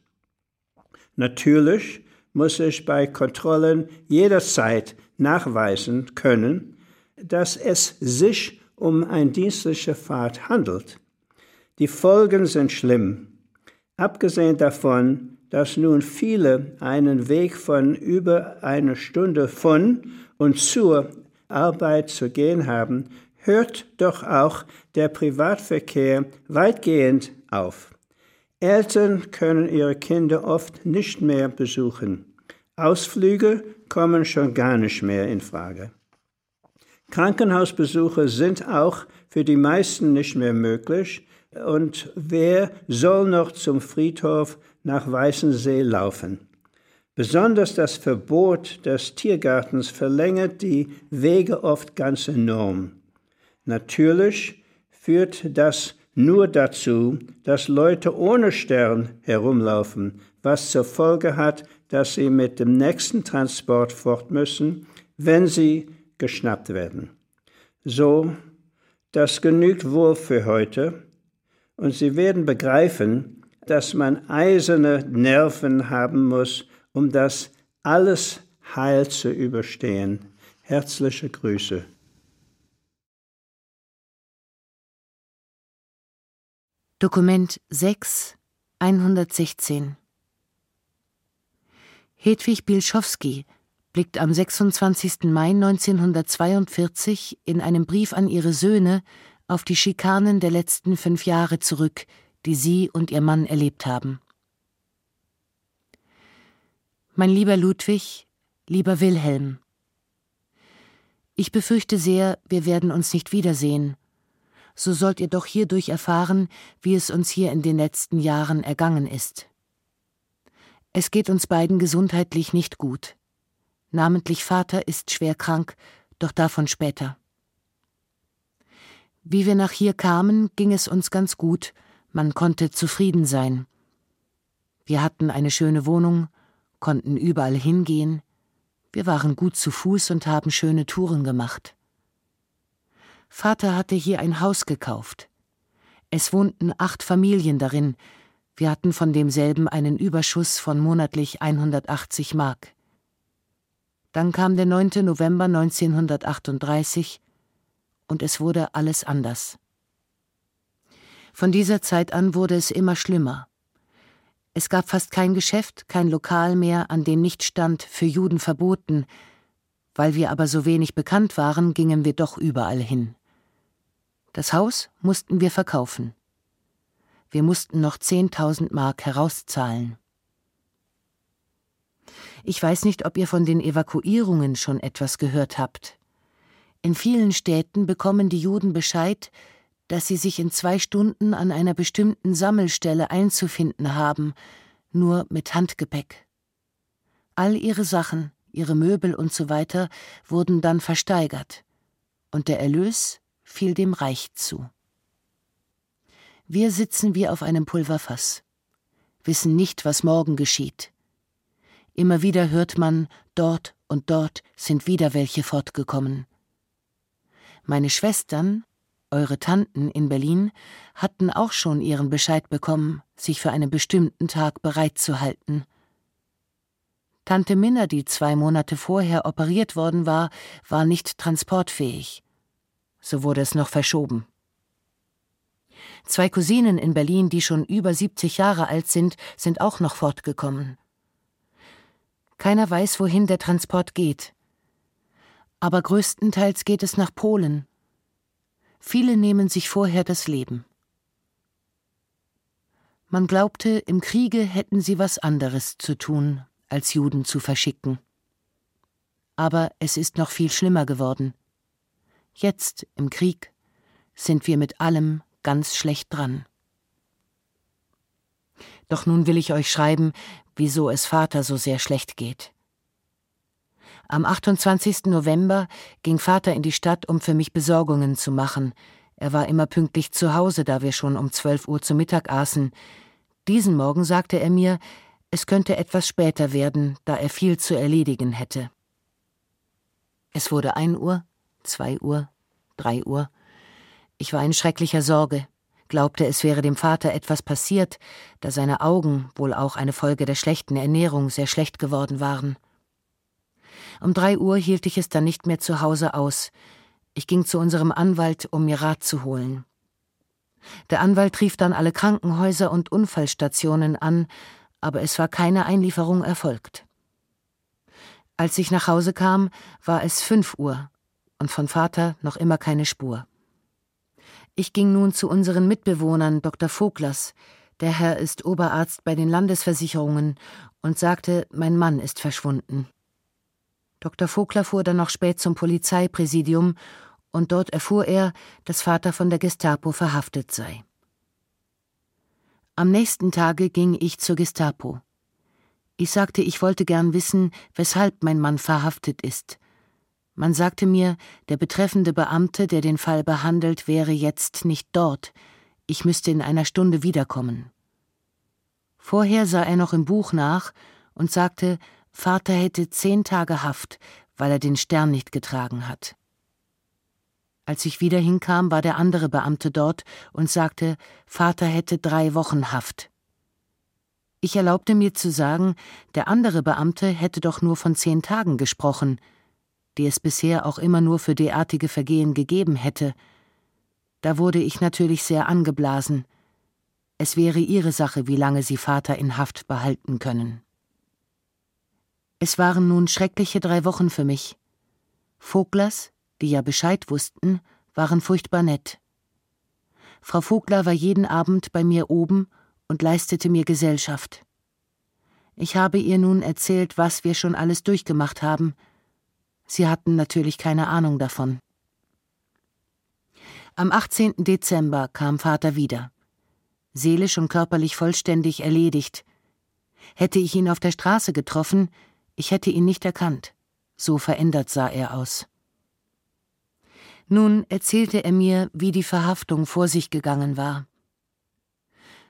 Natürlich muss ich bei Kontrollen jederzeit nachweisen können, dass es sich um eine dienstliche Fahrt handelt. Die Folgen sind schlimm. Abgesehen davon, dass nun viele einen Weg von über eine Stunde von und zur Arbeit zu gehen haben, hört doch auch der Privatverkehr weitgehend auf. Eltern können ihre Kinder oft nicht mehr besuchen. Ausflüge kommen schon gar nicht mehr in Frage. Krankenhausbesuche sind auch für die meisten nicht mehr möglich, und wer soll noch zum Friedhof nach Weißensee laufen? Besonders das Verbot des Tiergartens verlängert die Wege oft ganz enorm. Natürlich führt das nur dazu, dass Leute ohne Stern herumlaufen, was zur Folge hat, dass sie mit dem nächsten Transport fort müssen, wenn sie geschnappt werden. So, das genügt wohl für heute Und Sie werden begreifen, dass man eiserne Nerven haben muss, um das alles heil zu überstehen. Herzliche Grüße. Dokument 6 116 Hedwig Bilschowski blickt am 26. Mai 1942 in einem Brief an ihre Söhne auf die Schikanen der letzten fünf Jahre zurück, die sie und ihr Mann erlebt haben. Mein lieber Ludwig, lieber Wilhelm, ich befürchte sehr, wir werden uns nicht wiedersehen. So sollt ihr doch hierdurch erfahren, wie es uns hier in den letzten Jahren ergangen ist. Es geht uns beiden gesundheitlich nicht gut. Namentlich Vater ist schwer krank, doch davon später. Wie wir nach hier kamen, ging es uns ganz gut, man konnte zufrieden sein. Wir hatten eine schöne Wohnung, konnten überall hingehen, wir waren gut zu Fuß und haben schöne Touren gemacht. Vater hatte hier ein Haus gekauft. Es wohnten acht Familien darin, wir hatten von demselben einen Überschuss von monatlich 180 Mark. Dann kam der 9. November 1938 und es wurde alles anders. Von dieser Zeit an wurde es immer schlimmer. Es gab fast kein Geschäft, kein Lokal mehr, an dem nicht stand für Juden verboten. Weil wir aber so wenig bekannt waren, gingen wir doch überall hin. Das Haus mussten wir verkaufen. Wir mussten noch zehntausend Mark herauszahlen. Ich weiß nicht, ob ihr von den Evakuierungen schon etwas gehört habt. In vielen Städten bekommen die Juden Bescheid, dass sie sich in zwei Stunden an einer bestimmten Sammelstelle einzufinden haben, nur mit Handgepäck. All ihre Sachen, ihre Möbel und so weiter wurden dann versteigert, und der Erlös fiel dem Reich zu. Wir sitzen wie auf einem Pulverfass, wissen nicht, was morgen geschieht. Immer wieder hört man, dort und dort sind wieder welche fortgekommen. Meine Schwestern, eure Tanten in Berlin, hatten auch schon ihren Bescheid bekommen, sich für einen bestimmten Tag bereit zu halten. Tante Minna, die zwei Monate vorher operiert worden war, war nicht transportfähig. So wurde es noch verschoben. Zwei Cousinen in Berlin, die schon über 70 Jahre alt sind, sind auch noch fortgekommen. Keiner weiß, wohin der Transport geht aber größtenteils geht es nach Polen. Viele nehmen sich vorher das Leben. Man glaubte, im Kriege hätten sie was anderes zu tun, als Juden zu verschicken. Aber es ist noch viel schlimmer geworden. Jetzt, im Krieg, sind wir mit allem ganz schlecht dran. Doch nun will ich euch schreiben, wieso es Vater so sehr schlecht geht. Am 28. November ging Vater in die Stadt, um für mich Besorgungen zu machen. Er war immer pünktlich zu Hause, da wir schon um 12 Uhr zu Mittag aßen. Diesen Morgen sagte er mir, es könnte etwas später werden, da er viel zu erledigen hätte. Es wurde ein Uhr, zwei Uhr, drei Uhr. Ich war in schrecklicher Sorge, glaubte, es wäre dem Vater etwas passiert, da seine Augen, wohl auch eine Folge der schlechten Ernährung, sehr schlecht geworden waren. Um drei Uhr hielt ich es dann nicht mehr zu Hause aus. Ich ging zu unserem Anwalt, um mir Rat zu holen. Der Anwalt rief dann alle Krankenhäuser und Unfallstationen an, aber es war keine Einlieferung erfolgt. Als ich nach Hause kam, war es fünf Uhr und von Vater noch immer keine Spur. Ich ging nun zu unseren Mitbewohnern Dr. Voglers, der Herr ist Oberarzt bei den Landesversicherungen, und sagte, mein Mann ist verschwunden. Dr. Vogler fuhr dann noch spät zum Polizeipräsidium und dort erfuhr er, dass Vater von der Gestapo verhaftet sei. Am nächsten Tage ging ich zur Gestapo. Ich sagte, ich wollte gern wissen, weshalb mein Mann verhaftet ist. Man sagte mir, der betreffende Beamte, der den Fall behandelt, wäre jetzt nicht dort, ich müsste in einer Stunde wiederkommen. Vorher sah er noch im Buch nach und sagte, Vater hätte zehn Tage Haft, weil er den Stern nicht getragen hat. Als ich wieder hinkam, war der andere Beamte dort und sagte, Vater hätte drei Wochen Haft. Ich erlaubte mir zu sagen, der andere Beamte hätte doch nur von zehn Tagen gesprochen, die es bisher auch immer nur für derartige Vergehen gegeben hätte. Da wurde ich natürlich sehr angeblasen. Es wäre ihre Sache, wie lange sie Vater in Haft behalten können. Es waren nun schreckliche drei Wochen für mich. Voglers, die ja Bescheid wussten, waren furchtbar nett. Frau Vogler war jeden Abend bei mir oben und leistete mir Gesellschaft. Ich habe ihr nun erzählt, was wir schon alles durchgemacht haben. Sie hatten natürlich keine Ahnung davon. Am 18. Dezember kam Vater wieder. Seelisch und körperlich vollständig erledigt. Hätte ich ihn auf der Straße getroffen, ich hätte ihn nicht erkannt. So verändert sah er aus. Nun erzählte er mir, wie die Verhaftung vor sich gegangen war.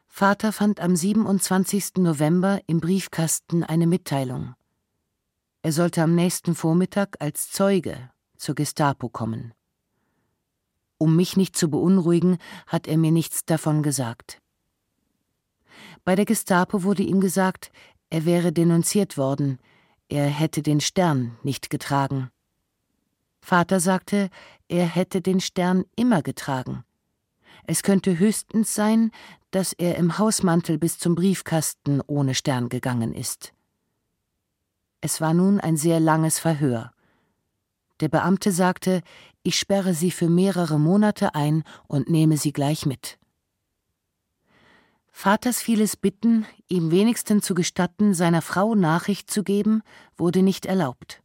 Vater fand am 27. November im Briefkasten eine Mitteilung. Er sollte am nächsten Vormittag als Zeuge zur Gestapo kommen. Um mich nicht zu beunruhigen, hat er mir nichts davon gesagt. Bei der Gestapo wurde ihm gesagt, er wäre denunziert worden, er hätte den Stern nicht getragen. Vater sagte, er hätte den Stern immer getragen. Es könnte höchstens sein, dass er im Hausmantel bis zum Briefkasten ohne Stern gegangen ist. Es war nun ein sehr langes Verhör. Der Beamte sagte, ich sperre Sie für mehrere Monate ein und nehme Sie gleich mit. Vaters vieles Bitten, ihm wenigstens zu gestatten, seiner Frau Nachricht zu geben, wurde nicht erlaubt.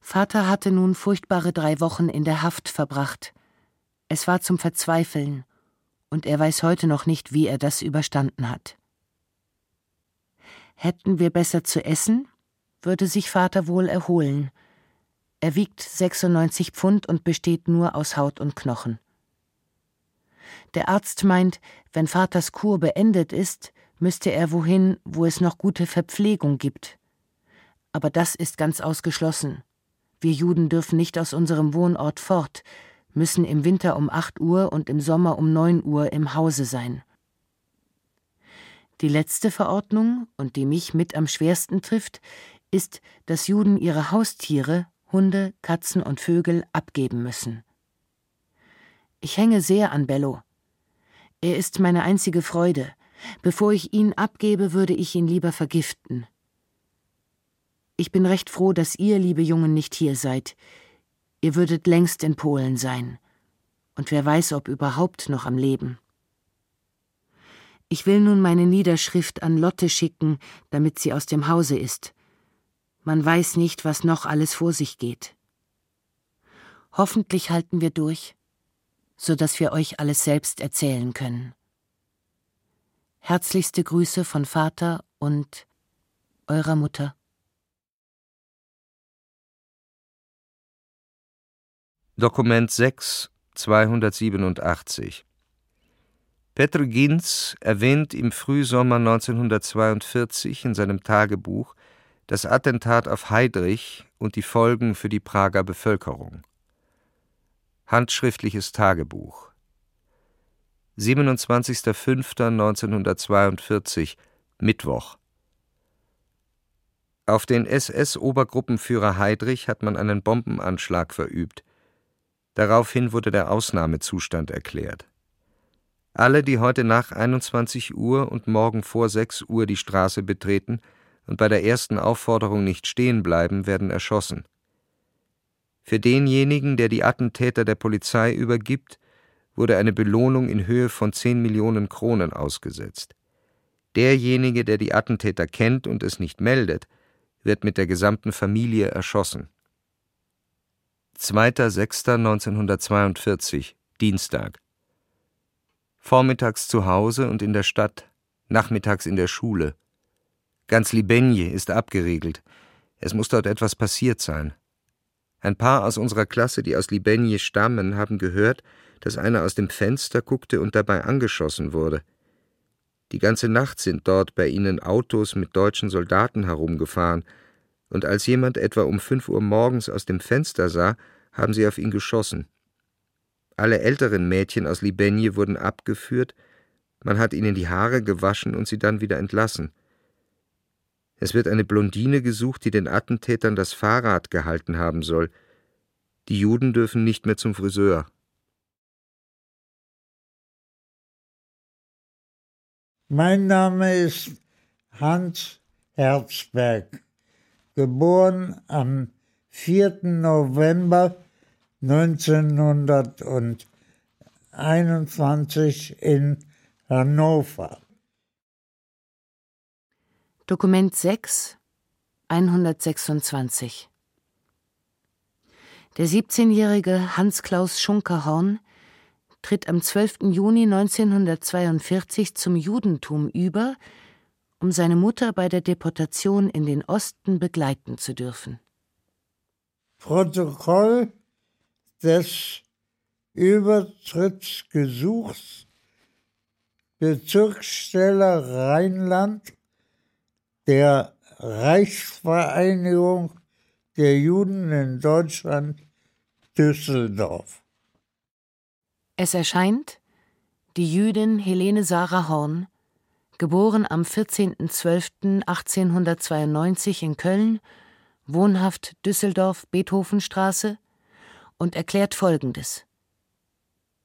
Vater hatte nun furchtbare drei Wochen in der Haft verbracht. Es war zum Verzweifeln, und er weiß heute noch nicht, wie er das überstanden hat. Hätten wir besser zu essen, würde sich Vater wohl erholen. Er wiegt 96 Pfund und besteht nur aus Haut und Knochen. Der Arzt meint, wenn Vaters Kur beendet ist, müsste er wohin, wo es noch gute Verpflegung gibt. Aber das ist ganz ausgeschlossen. Wir Juden dürfen nicht aus unserem Wohnort fort, müssen im Winter um acht Uhr und im Sommer um neun Uhr im Hause sein. Die letzte Verordnung, und die mich mit am schwersten trifft, ist, dass Juden ihre Haustiere, Hunde, Katzen und Vögel abgeben müssen. Ich hänge sehr an Bello. Er ist meine einzige Freude. Bevor ich ihn abgebe, würde ich ihn lieber vergiften. Ich bin recht froh, dass ihr, liebe Jungen, nicht hier seid. Ihr würdet längst in Polen sein. Und wer weiß, ob überhaupt noch am Leben. Ich will nun meine Niederschrift an Lotte schicken, damit sie aus dem Hause ist. Man weiß nicht, was noch alles vor sich geht. Hoffentlich halten wir durch, so dass wir euch alles selbst erzählen können. Herzlichste Grüße von Vater und eurer Mutter. Dokument 6, 287 Petr Ginz erwähnt im Frühsommer 1942 in seinem Tagebuch das Attentat auf Heydrich und die Folgen für die Prager Bevölkerung. Handschriftliches Tagebuch 27.05.1942 Mittwoch Auf den SS-Obergruppenführer Heydrich hat man einen Bombenanschlag verübt. Daraufhin wurde der Ausnahmezustand erklärt. Alle, die heute nach 21 Uhr und morgen vor 6 Uhr die Straße betreten und bei der ersten Aufforderung nicht stehen bleiben, werden erschossen. Für denjenigen, der die Attentäter der Polizei übergibt, wurde eine Belohnung in Höhe von 10 Millionen Kronen ausgesetzt. Derjenige, der die Attentäter kennt und es nicht meldet, wird mit der gesamten Familie erschossen. 2.6.1942, Dienstag. Vormittags zu Hause und in der Stadt, nachmittags in der Schule. Ganz Libenje ist abgeriegelt. Es muss dort etwas passiert sein. Ein paar aus unserer Klasse, die aus Libenje stammen, haben gehört, dass einer aus dem Fenster guckte und dabei angeschossen wurde. Die ganze Nacht sind dort bei ihnen Autos mit deutschen Soldaten herumgefahren, und als jemand etwa um fünf Uhr morgens aus dem Fenster sah, haben sie auf ihn geschossen. Alle älteren Mädchen aus Libenje wurden abgeführt, man hat ihnen die Haare gewaschen und sie dann wieder entlassen. Es wird eine Blondine gesucht, die den Attentätern das Fahrrad gehalten haben soll. Die Juden dürfen nicht mehr zum Friseur. Mein Name ist Hans Herzberg, geboren am 4. November 1921 in Hannover. Dokument 6 126 Der 17-jährige Hans-Klaus Schunkerhorn tritt am 12. Juni 1942 zum Judentum über, um seine Mutter bei der Deportation in den Osten begleiten zu dürfen. Protokoll des Übertrittsgesuchs Bezirkssteller Rheinland der Reichsvereinigung der Juden in Deutschland Düsseldorf. Es erscheint die Jüdin Helene Sarah Horn, geboren am 14.12.1892 in Köln, wohnhaft Düsseldorf Beethovenstraße, und erklärt Folgendes.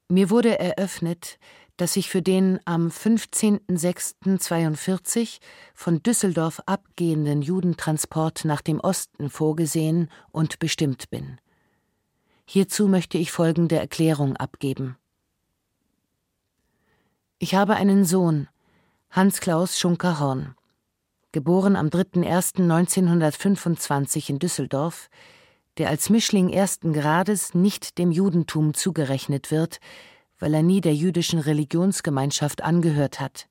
Mir wurde eröffnet, dass ich für den am 15.06.42 von Düsseldorf abgehenden Judentransport nach dem Osten vorgesehen und bestimmt bin. Hierzu möchte ich folgende Erklärung abgeben. Ich habe einen Sohn, Hans-Klaus Schunker-Horn, geboren am 3.01.1925 in Düsseldorf, der als Mischling ersten Grades nicht dem Judentum zugerechnet wird, weil er nie der jüdischen Religionsgemeinschaft angehört hat.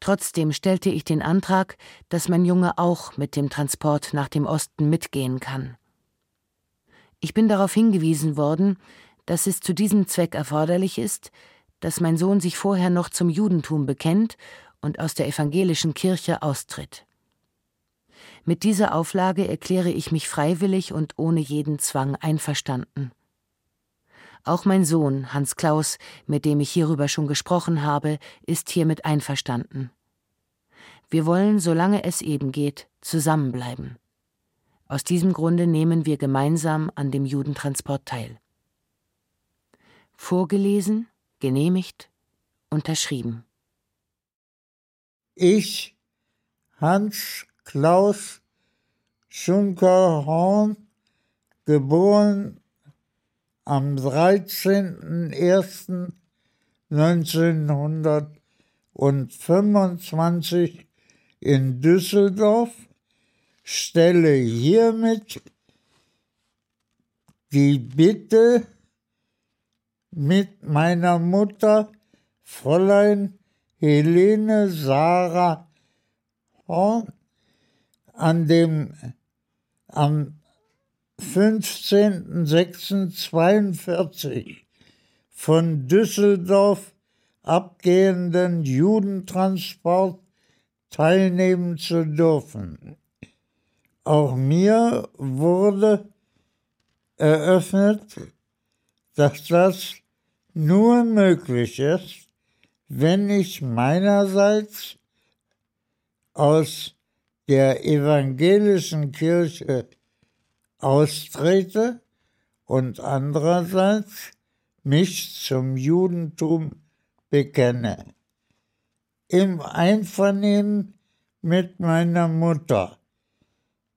Trotzdem stellte ich den Antrag, dass mein Junge auch mit dem Transport nach dem Osten mitgehen kann. Ich bin darauf hingewiesen worden, dass es zu diesem Zweck erforderlich ist, dass mein Sohn sich vorher noch zum Judentum bekennt und aus der evangelischen Kirche austritt. Mit dieser Auflage erkläre ich mich freiwillig und ohne jeden Zwang einverstanden. Auch mein Sohn, Hans Klaus, mit dem ich hierüber schon gesprochen habe, ist hiermit einverstanden. Wir wollen, solange es eben geht, zusammenbleiben. Aus diesem Grunde nehmen wir gemeinsam an dem Judentransport teil. Vorgelesen genehmigt, unterschrieben. Ich, Hans Klaus Schunker-Horn, geboren am 13.01.1925 in Düsseldorf, stelle hiermit die Bitte mit meiner Mutter, Fräulein Helene Sarah Horn, an dem am 15.06.42 von Düsseldorf abgehenden Judentransport teilnehmen zu dürfen. Auch mir wurde eröffnet, dass das nur möglich ist, wenn ich meinerseits aus der evangelischen Kirche austrete und andererseits mich zum Judentum bekenne. Im Einvernehmen mit meiner Mutter,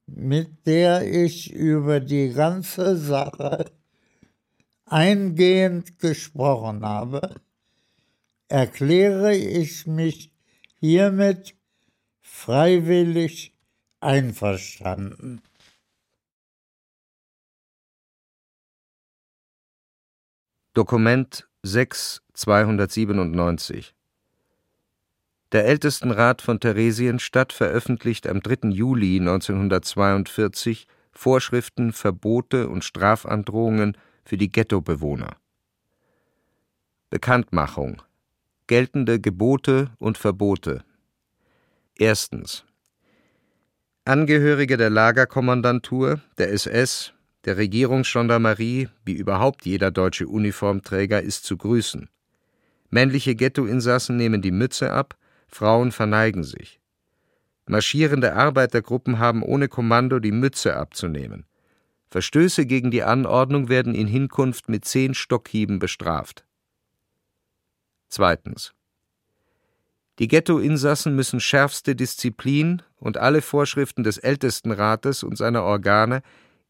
mit der ich über die ganze Sache eingehend gesprochen habe, erkläre ich mich hiermit freiwillig einverstanden. Dokument 6 297 Der Ältestenrat von Theresienstadt veröffentlicht am 3. Juli 1942 Vorschriften, Verbote und Strafandrohungen für die Ghettobewohner. Bekanntmachung geltende Gebote und Verbote. Erstens Angehörige der Lagerkommandantur, der SS, der Regierungsgendarmerie wie überhaupt jeder deutsche Uniformträger ist zu grüßen. Männliche Ghettoinsassen nehmen die Mütze ab, Frauen verneigen sich. Marschierende Arbeitergruppen haben ohne Kommando die Mütze abzunehmen. Verstöße gegen die Anordnung werden in Hinkunft mit zehn Stockhieben bestraft. Zweitens. Die Ghettoinsassen müssen schärfste Disziplin und alle Vorschriften des Ältestenrates und seiner Organe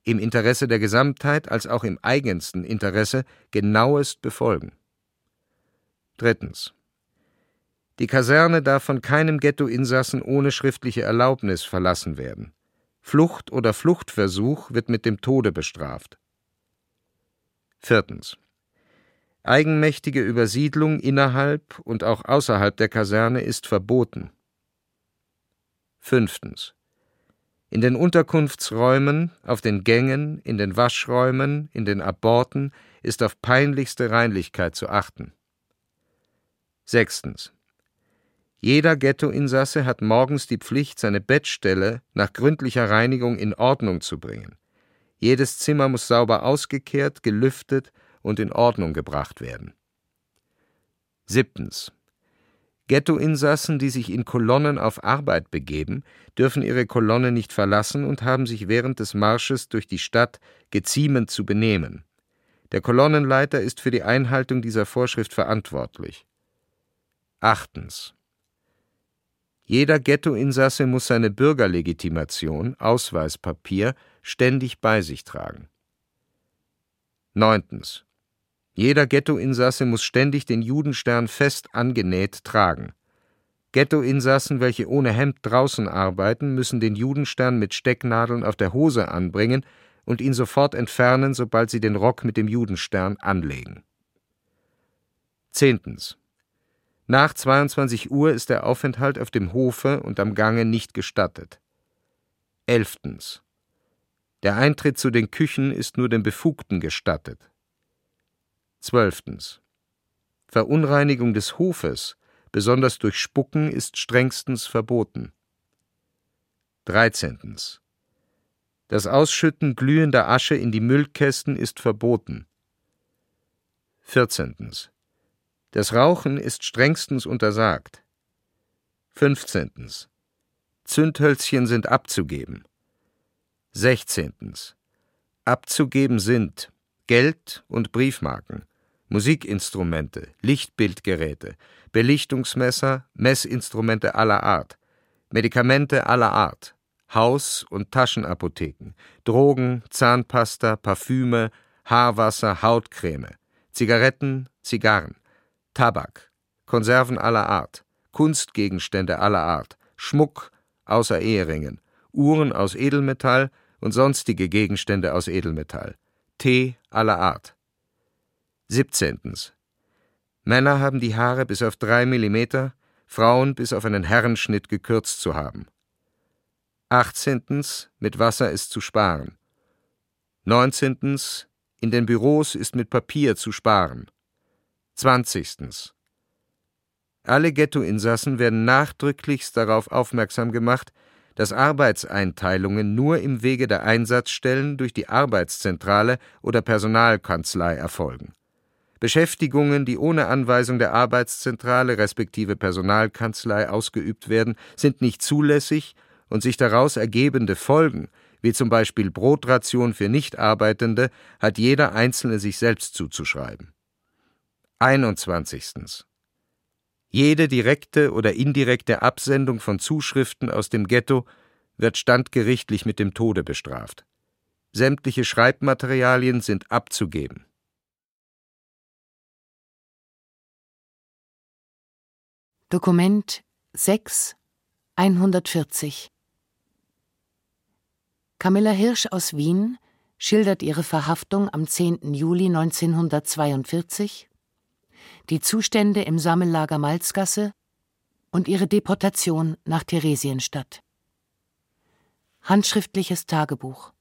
im Interesse der Gesamtheit als auch im eigensten Interesse genauest befolgen. Drittens. Die Kaserne darf von keinem Ghettoinsassen ohne schriftliche Erlaubnis verlassen werden. Flucht oder Fluchtversuch wird mit dem Tode bestraft. Viertens. Eigenmächtige Übersiedlung innerhalb und auch außerhalb der Kaserne ist verboten. Fünftens. In den Unterkunftsräumen, auf den Gängen, in den Waschräumen, in den Aborten ist auf peinlichste Reinlichkeit zu achten. Sechstens. Jeder Ghettoinsasse hat morgens die Pflicht, seine Bettstelle nach gründlicher Reinigung in Ordnung zu bringen. Jedes Zimmer muss sauber ausgekehrt, gelüftet und in Ordnung gebracht werden. Siebtens. Ghettoinsassen, die sich in Kolonnen auf Arbeit begeben, dürfen ihre Kolonne nicht verlassen und haben sich während des Marsches durch die Stadt geziemend zu benehmen. Der Kolonnenleiter ist für die Einhaltung dieser Vorschrift verantwortlich. Achtens. Jeder Ghettoinsasse muss seine Bürgerlegitimation, Ausweispapier, ständig bei sich tragen. Neuntens. Jeder Ghettoinsasse muss ständig den Judenstern fest angenäht tragen. Ghettoinsassen, welche ohne Hemd draußen arbeiten, müssen den Judenstern mit Stecknadeln auf der Hose anbringen und ihn sofort entfernen, sobald sie den Rock mit dem Judenstern anlegen. Zehntens. Nach 22 Uhr ist der Aufenthalt auf dem Hofe und am Gange nicht gestattet. Elftens. Der Eintritt zu den Küchen ist nur den Befugten gestattet. Zwölftens. Verunreinigung des Hofes, besonders durch Spucken, ist strengstens verboten. Dreizehntens. Das Ausschütten glühender Asche in die Müllkästen ist verboten. Vierzehntens. Das Rauchen ist strengstens untersagt. 15. Zündhölzchen sind abzugeben. 16. Abzugeben sind Geld und Briefmarken, Musikinstrumente, Lichtbildgeräte, Belichtungsmesser, Messinstrumente aller Art, Medikamente aller Art, Haus- und Taschenapotheken, Drogen, Zahnpasta, Parfüme, Haarwasser, Hautcreme, Zigaretten, Zigarren, Tabak, Konserven aller Art, Kunstgegenstände aller Art, Schmuck außer Eheringen, Uhren aus Edelmetall und sonstige Gegenstände aus Edelmetall, Tee aller Art. 17. Männer haben die Haare bis auf drei Millimeter, Frauen bis auf einen Herrenschnitt gekürzt zu haben. 18. Mit Wasser ist zu sparen. 19. In den Büros ist mit Papier zu sparen. 20. Alle Ghettoinsassen werden nachdrücklichst darauf aufmerksam gemacht, dass Arbeitseinteilungen nur im Wege der Einsatzstellen durch die Arbeitszentrale oder Personalkanzlei erfolgen. Beschäftigungen, die ohne Anweisung der Arbeitszentrale respektive Personalkanzlei ausgeübt werden, sind nicht zulässig und sich daraus ergebende Folgen, wie zum Beispiel Brotration für Nichtarbeitende, hat jeder Einzelne sich selbst zuzuschreiben 21. Jede direkte oder indirekte Absendung von Zuschriften aus dem Ghetto wird standgerichtlich mit dem Tode bestraft. Sämtliche Schreibmaterialien sind abzugeben. Dokument 6 140 Camilla Hirsch aus Wien schildert ihre Verhaftung am 10. Juli 1942 die Zustände im Sammellager Malzgasse und ihre Deportation nach Theresienstadt. Handschriftliches Tagebuch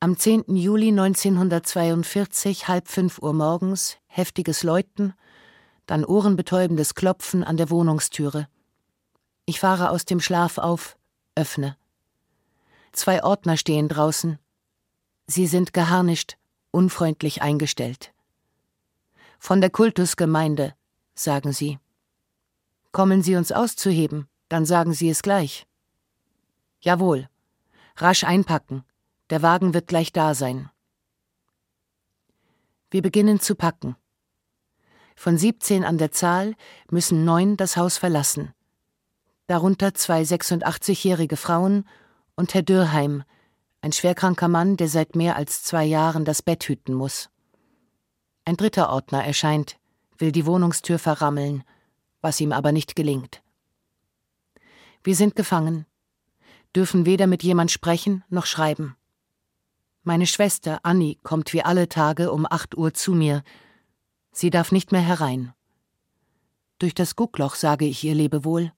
am 10. Juli 1942, halb fünf Uhr morgens, heftiges Läuten, dann ohrenbetäubendes Klopfen an der Wohnungstüre. Ich fahre aus dem Schlaf auf, öffne. Zwei Ordner stehen draußen. Sie sind geharnischt, unfreundlich eingestellt. Von der Kultusgemeinde, sagen sie. Kommen Sie uns auszuheben, dann sagen Sie es gleich. Jawohl. Rasch einpacken. Der Wagen wird gleich da sein. Wir beginnen zu packen. Von 17 an der Zahl müssen neun das Haus verlassen. Darunter zwei 86-jährige Frauen und Herr Dürrheim, ein schwerkranker Mann, der seit mehr als zwei Jahren das Bett hüten muss. Ein dritter Ordner erscheint, will die Wohnungstür verrammeln, was ihm aber nicht gelingt. Wir sind gefangen, dürfen weder mit jemand sprechen noch schreiben. Meine Schwester Annie kommt wie alle Tage um acht Uhr zu mir. Sie darf nicht mehr herein. Durch das Guckloch sage ich ihr Lebewohl,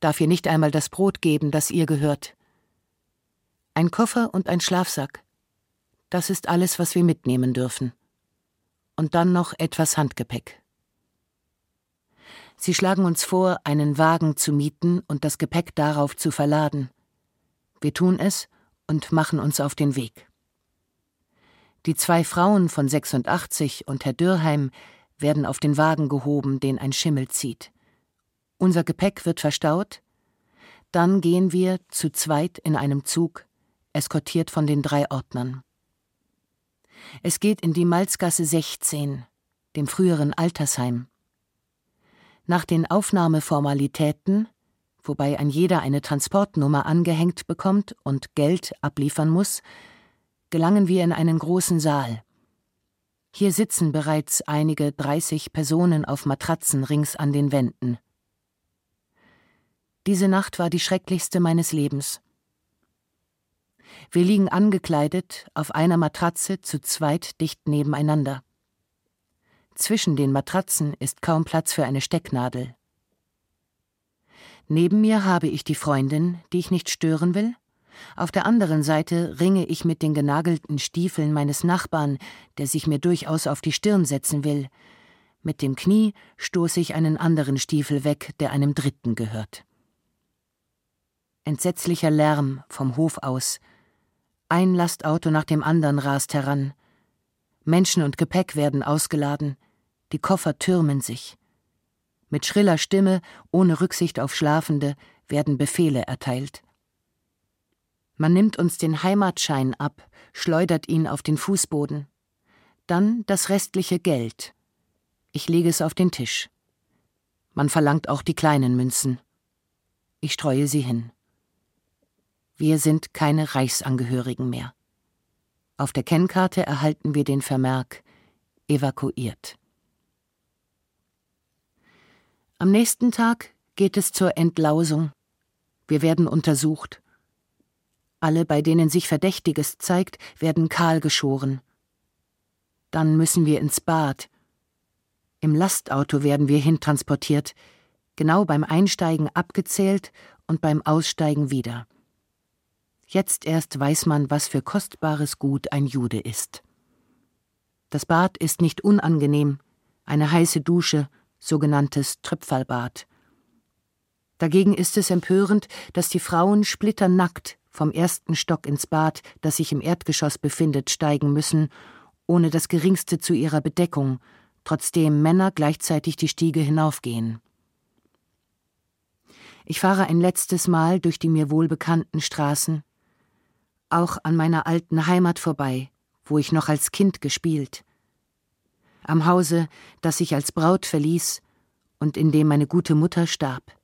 darf ihr nicht einmal das Brot geben, das ihr gehört. Ein Koffer und ein Schlafsack. Das ist alles, was wir mitnehmen dürfen. Und dann noch etwas Handgepäck. Sie schlagen uns vor, einen Wagen zu mieten und das Gepäck darauf zu verladen. Wir tun es und machen uns auf den Weg. Die zwei Frauen von 86 und Herr Dürrheim werden auf den Wagen gehoben, den ein Schimmel zieht. Unser Gepäck wird verstaut. Dann gehen wir zu zweit in einem Zug, eskortiert von den drei Ordnern. Es geht in die Malzgasse 16, dem früheren Altersheim. Nach den Aufnahmeformalitäten, wobei ein jeder eine Transportnummer angehängt bekommt und Geld abliefern muss, gelangen wir in einen großen Saal. Hier sitzen bereits einige dreißig Personen auf Matratzen rings an den Wänden. Diese Nacht war die schrecklichste meines Lebens. Wir liegen angekleidet auf einer Matratze zu zweit dicht nebeneinander. Zwischen den Matratzen ist kaum Platz für eine Stecknadel. Neben mir habe ich die Freundin, die ich nicht stören will, auf der anderen Seite ringe ich mit den genagelten Stiefeln meines Nachbarn, der sich mir durchaus auf die Stirn setzen will. Mit dem Knie stoße ich einen anderen Stiefel weg, der einem Dritten gehört. Entsetzlicher Lärm vom Hof aus. Ein Lastauto nach dem anderen rast heran. Menschen und Gepäck werden ausgeladen. Die Koffer türmen sich. Mit schriller Stimme, ohne Rücksicht auf Schlafende, werden Befehle erteilt. Man nimmt uns den Heimatschein ab, schleudert ihn auf den Fußboden. Dann das restliche Geld. Ich lege es auf den Tisch. Man verlangt auch die kleinen Münzen. Ich streue sie hin. Wir sind keine Reichsangehörigen mehr. Auf der Kennkarte erhalten wir den Vermerk evakuiert. Am nächsten Tag geht es zur Entlausung. Wir werden untersucht. Alle, bei denen sich Verdächtiges zeigt, werden kahl geschoren. Dann müssen wir ins Bad. Im Lastauto werden wir hintransportiert, genau beim Einsteigen abgezählt und beim Aussteigen wieder. Jetzt erst weiß man, was für kostbares Gut ein Jude ist. Das Bad ist nicht unangenehm, eine heiße Dusche, sogenanntes Tröpferlbad. Dagegen ist es empörend, dass die Frauen splitternackt vom ersten Stock ins Bad, das sich im Erdgeschoss befindet, steigen müssen, ohne das geringste zu ihrer Bedeckung, trotzdem Männer gleichzeitig die Stiege hinaufgehen. Ich fahre ein letztes Mal durch die mir wohlbekannten Straßen, auch an meiner alten Heimat vorbei, wo ich noch als Kind gespielt, am Hause, das ich als Braut verließ und in dem meine gute Mutter starb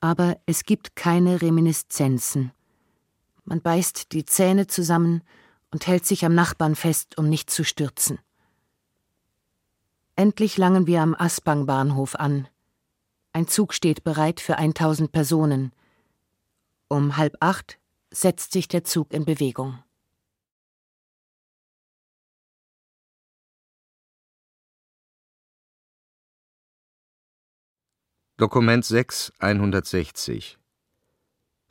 aber es gibt keine Reminiszenzen. Man beißt die Zähne zusammen und hält sich am Nachbarn fest, um nicht zu stürzen. Endlich langen wir am Aspang-Bahnhof an. Ein Zug steht bereit für 1000 Personen. Um halb acht setzt sich der Zug in Bewegung. Dokument 6 160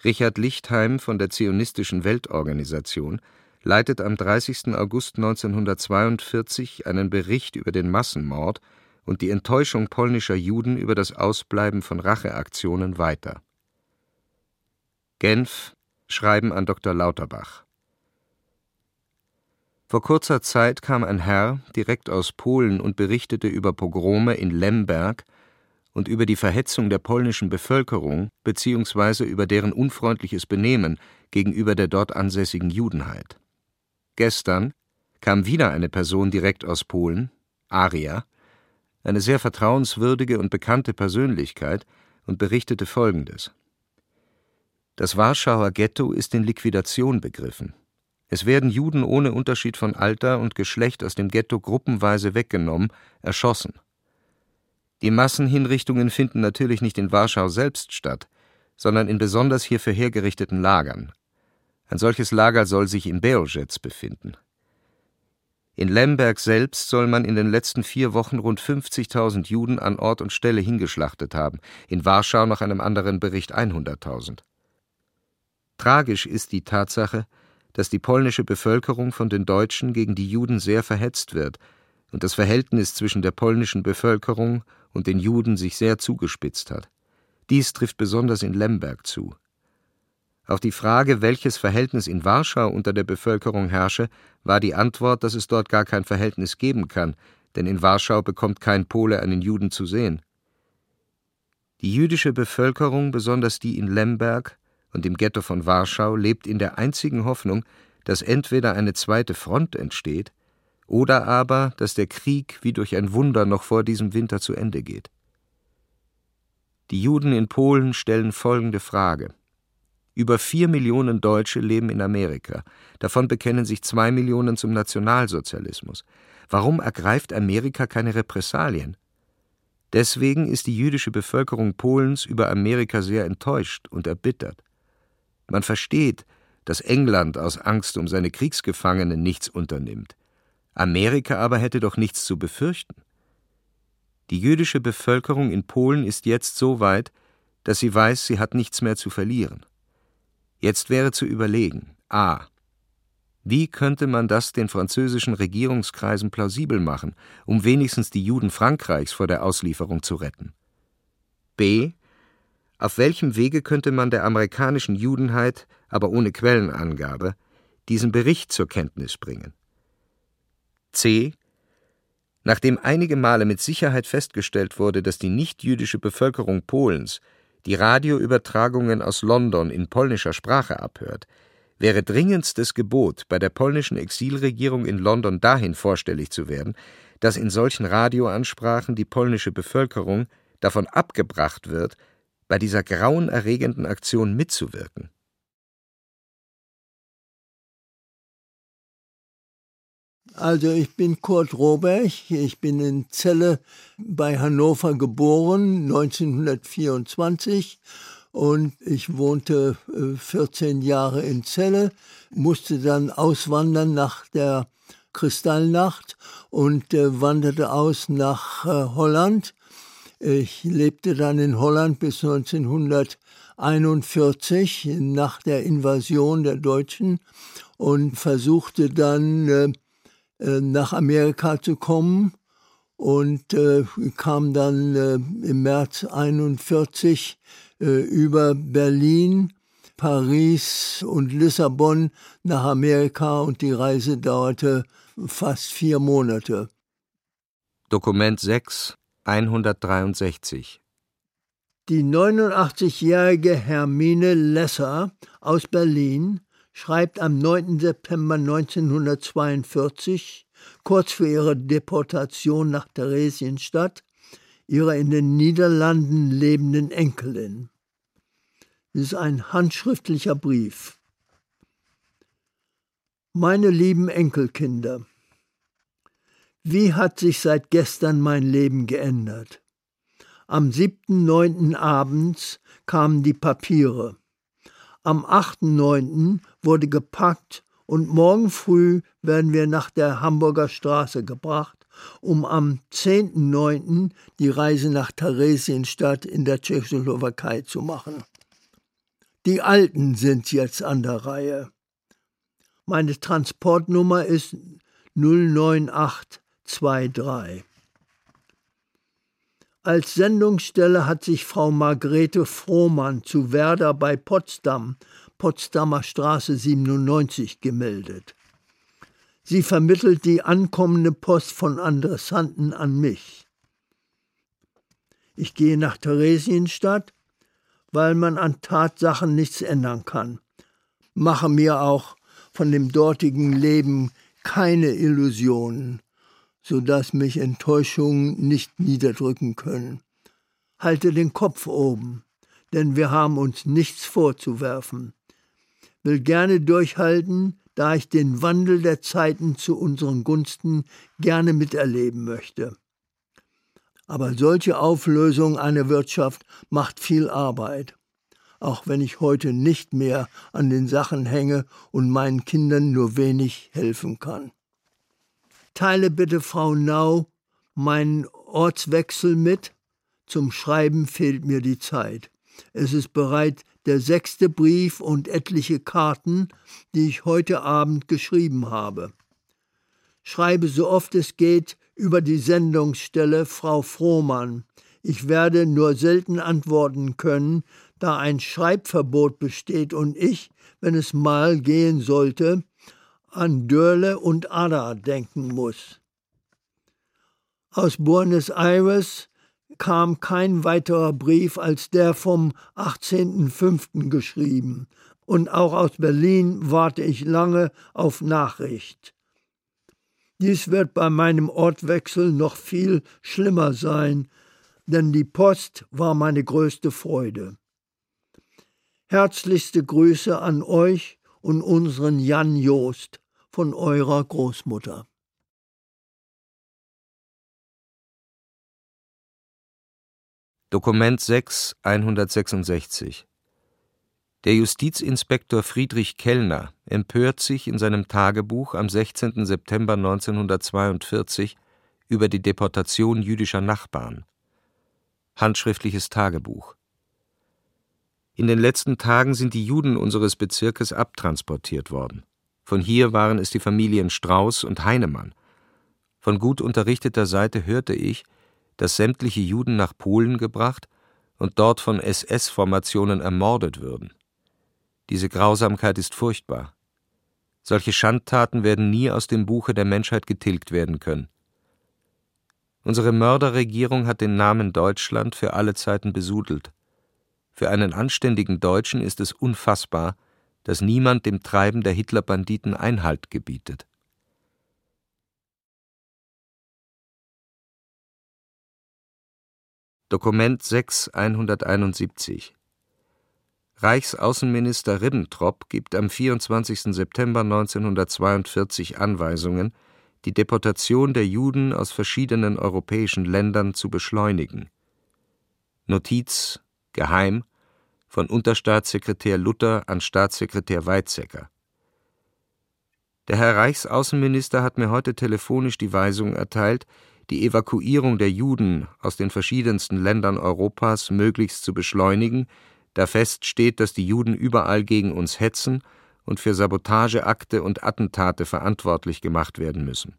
Richard Lichtheim von der Zionistischen Weltorganisation leitet am 30. August 1942 einen Bericht über den Massenmord und die Enttäuschung polnischer Juden über das Ausbleiben von Racheaktionen weiter. Genf Schreiben an Dr. Lauterbach Vor kurzer Zeit kam ein Herr direkt aus Polen und berichtete über Pogrome in Lemberg und über die Verhetzung der polnischen Bevölkerung bzw. über deren unfreundliches Benehmen gegenüber der dort ansässigen Judenheit. Gestern kam wieder eine Person direkt aus Polen, Aria, eine sehr vertrauenswürdige und bekannte Persönlichkeit, und berichtete Folgendes. Das Warschauer Ghetto ist in Liquidation begriffen. Es werden Juden ohne Unterschied von Alter und Geschlecht aus dem Ghetto gruppenweise weggenommen, erschossen. Die Massenhinrichtungen finden natürlich nicht in Warschau selbst statt, sondern in besonders hierfür hergerichteten Lagern. Ein solches Lager soll sich in Beoschetz befinden. In Lemberg selbst soll man in den letzten vier Wochen rund 50.000 Juden an Ort und Stelle hingeschlachtet haben, in Warschau nach einem anderen Bericht 100.000. Tragisch ist die Tatsache, dass die polnische Bevölkerung von den Deutschen gegen die Juden sehr verhetzt wird und das Verhältnis zwischen der polnischen Bevölkerung und den Juden sich sehr zugespitzt hat. Dies trifft besonders in Lemberg zu. Auf die Frage, welches Verhältnis in Warschau unter der Bevölkerung herrsche, war die Antwort, dass es dort gar kein Verhältnis geben kann, denn in Warschau bekommt kein Pole einen Juden zu sehen. Die jüdische Bevölkerung, besonders die in Lemberg, und im Ghetto von Warschau lebt in der einzigen Hoffnung, dass entweder eine zweite Front entsteht oder aber, dass der Krieg wie durch ein Wunder noch vor diesem Winter zu Ende geht. Die Juden in Polen stellen folgende Frage. Über vier Millionen Deutsche leben in Amerika, davon bekennen sich zwei Millionen zum Nationalsozialismus. Warum ergreift Amerika keine Repressalien? Deswegen ist die jüdische Bevölkerung Polens über Amerika sehr enttäuscht und erbittert. Man versteht, dass England aus Angst um seine Kriegsgefangenen nichts unternimmt. Amerika aber hätte doch nichts zu befürchten. Die jüdische Bevölkerung in Polen ist jetzt so weit, dass sie weiß, sie hat nichts mehr zu verlieren. Jetzt wäre zu überlegen: a. Wie könnte man das den französischen Regierungskreisen plausibel machen, um wenigstens die Juden Frankreichs vor der Auslieferung zu retten? b. Auf welchem Wege könnte man der amerikanischen Judenheit, aber ohne Quellenangabe, diesen Bericht zur Kenntnis bringen? C. Nachdem einige Male mit Sicherheit festgestellt wurde, dass die nichtjüdische Bevölkerung Polens die Radioübertragungen aus London in polnischer Sprache abhört, wäre dringendstes Gebot, bei der polnischen Exilregierung in London dahin vorstellig zu werden, dass in solchen Radioansprachen die polnische Bevölkerung davon abgebracht wird, bei dieser grauenerregenden Aktion mitzuwirken. Also ich bin Kurt Roberg, ich bin in Celle bei Hannover geboren, 1924 und ich wohnte 14 äh, Jahre in Celle, musste dann auswandern nach der Kristallnacht und äh, wanderte aus nach äh, Holland. Ich lebte dann in Holland bis 1941 nach der Invasion der Deutschen und versuchte dann nach Amerika zu kommen. Und äh, kam dann äh, im März 41 äh, über Berlin, Paris und Lissabon nach Amerika. Und die Reise dauerte fast vier Monate. Dokument 6 163 Die 89-jährige Hermine Lesser aus Berlin schreibt am 9. September 1942, kurz vor ihrer Deportation nach Theresienstadt, ihrer in den Niederlanden lebenden Enkelin. Es ist ein handschriftlicher Brief. Meine lieben Enkelkinder, wie hat sich seit gestern mein Leben geändert? Am 7.9. abends kamen die Papiere. Am 8.9. wurde gepackt und morgen früh werden wir nach der Hamburger Straße gebracht, um am 10.9. die Reise nach Theresienstadt in der Tschechoslowakei zu machen. Die Alten sind jetzt an der Reihe. Meine Transportnummer ist 098 2.3. Als Sendungsstelle hat sich Frau Margrete Frohmann zu Werder bei Potsdam, Potsdamer Straße 97, gemeldet. Sie vermittelt die ankommende Post von Adressanten an mich. Ich gehe nach Theresienstadt, weil man an Tatsachen nichts ändern kann. Mache mir auch von dem dortigen Leben keine Illusionen, so dass mich Enttäuschungen nicht niederdrücken können. Halte den Kopf oben, denn wir haben uns nichts vorzuwerfen. Will gerne durchhalten, da ich den Wandel der Zeiten zu unseren Gunsten gerne miterleben möchte. Aber solche Auflösung einer Wirtschaft macht viel Arbeit, auch wenn ich heute nicht mehr an den Sachen hänge und meinen Kindern nur wenig helfen kann. Teile bitte Frau Nau meinen Ortswechsel mit. Zum Schreiben fehlt mir die Zeit. Es ist bereit der sechste Brief und etliche Karten, die ich heute Abend geschrieben habe. Schreibe so oft es geht über die Sendungsstelle Frau Frohmann. Ich werde nur selten antworten können, da ein Schreibverbot besteht und ich, wenn es mal gehen sollte, an Dörle und Ada denken muss. Aus Buenos Aires kam kein weiterer Brief als der vom 18.05. geschrieben, und auch aus Berlin warte ich lange auf Nachricht. Dies wird bei meinem Ortwechsel noch viel schlimmer sein, denn die Post war meine größte Freude. Herzlichste Grüße an euch und unseren Jan Joost von eurer Großmutter. Dokument 6 166 Der Justizinspektor Friedrich Kellner empört sich in seinem Tagebuch am 16. September 1942 über die Deportation jüdischer Nachbarn. Handschriftliches Tagebuch In den letzten Tagen sind die Juden unseres Bezirkes abtransportiert worden. Von hier waren es die Familien Strauß und Heinemann. Von gut unterrichteter Seite hörte ich, dass sämtliche Juden nach Polen gebracht und dort von SS-Formationen ermordet würden. Diese Grausamkeit ist furchtbar. Solche Schandtaten werden nie aus dem Buche der Menschheit getilgt werden können. Unsere Mörderregierung hat den Namen Deutschland für alle Zeiten besudelt. Für einen anständigen Deutschen ist es unfassbar, dass niemand dem Treiben der Hitlerbanditen Einhalt gebietet. Dokument 6 171 Reichsaußenminister Ribbentrop gibt am 24. September 1942 Anweisungen, die Deportation der Juden aus verschiedenen europäischen Ländern zu beschleunigen. Notiz geheim von Unterstaatssekretär Luther an Staatssekretär Weizsäcker. Der Herr Reichsaußenminister hat mir heute telefonisch die Weisung erteilt, die Evakuierung der Juden aus den verschiedensten Ländern Europas möglichst zu beschleunigen, da feststeht, dass die Juden überall gegen uns hetzen und für Sabotageakte und Attentate verantwortlich gemacht werden müssen.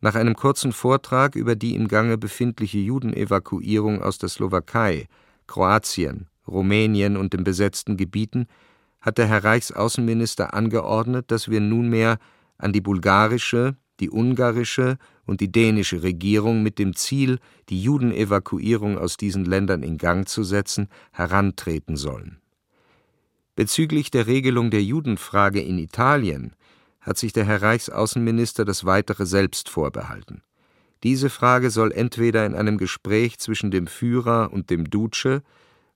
Nach einem kurzen Vortrag über die im Gange befindliche Judenevakuierung aus der Slowakei, Kroatien, Rumänien und den besetzten Gebieten hat der Herr Reichsaußenminister angeordnet, dass wir nunmehr an die bulgarische, die ungarische und die dänische Regierung mit dem Ziel, die Judenevakuierung aus diesen Ländern in Gang zu setzen, herantreten sollen. Bezüglich der Regelung der Judenfrage in Italien hat sich der Herr Reichsaußenminister das Weitere selbst vorbehalten. Diese Frage soll entweder in einem Gespräch zwischen dem Führer und dem Duce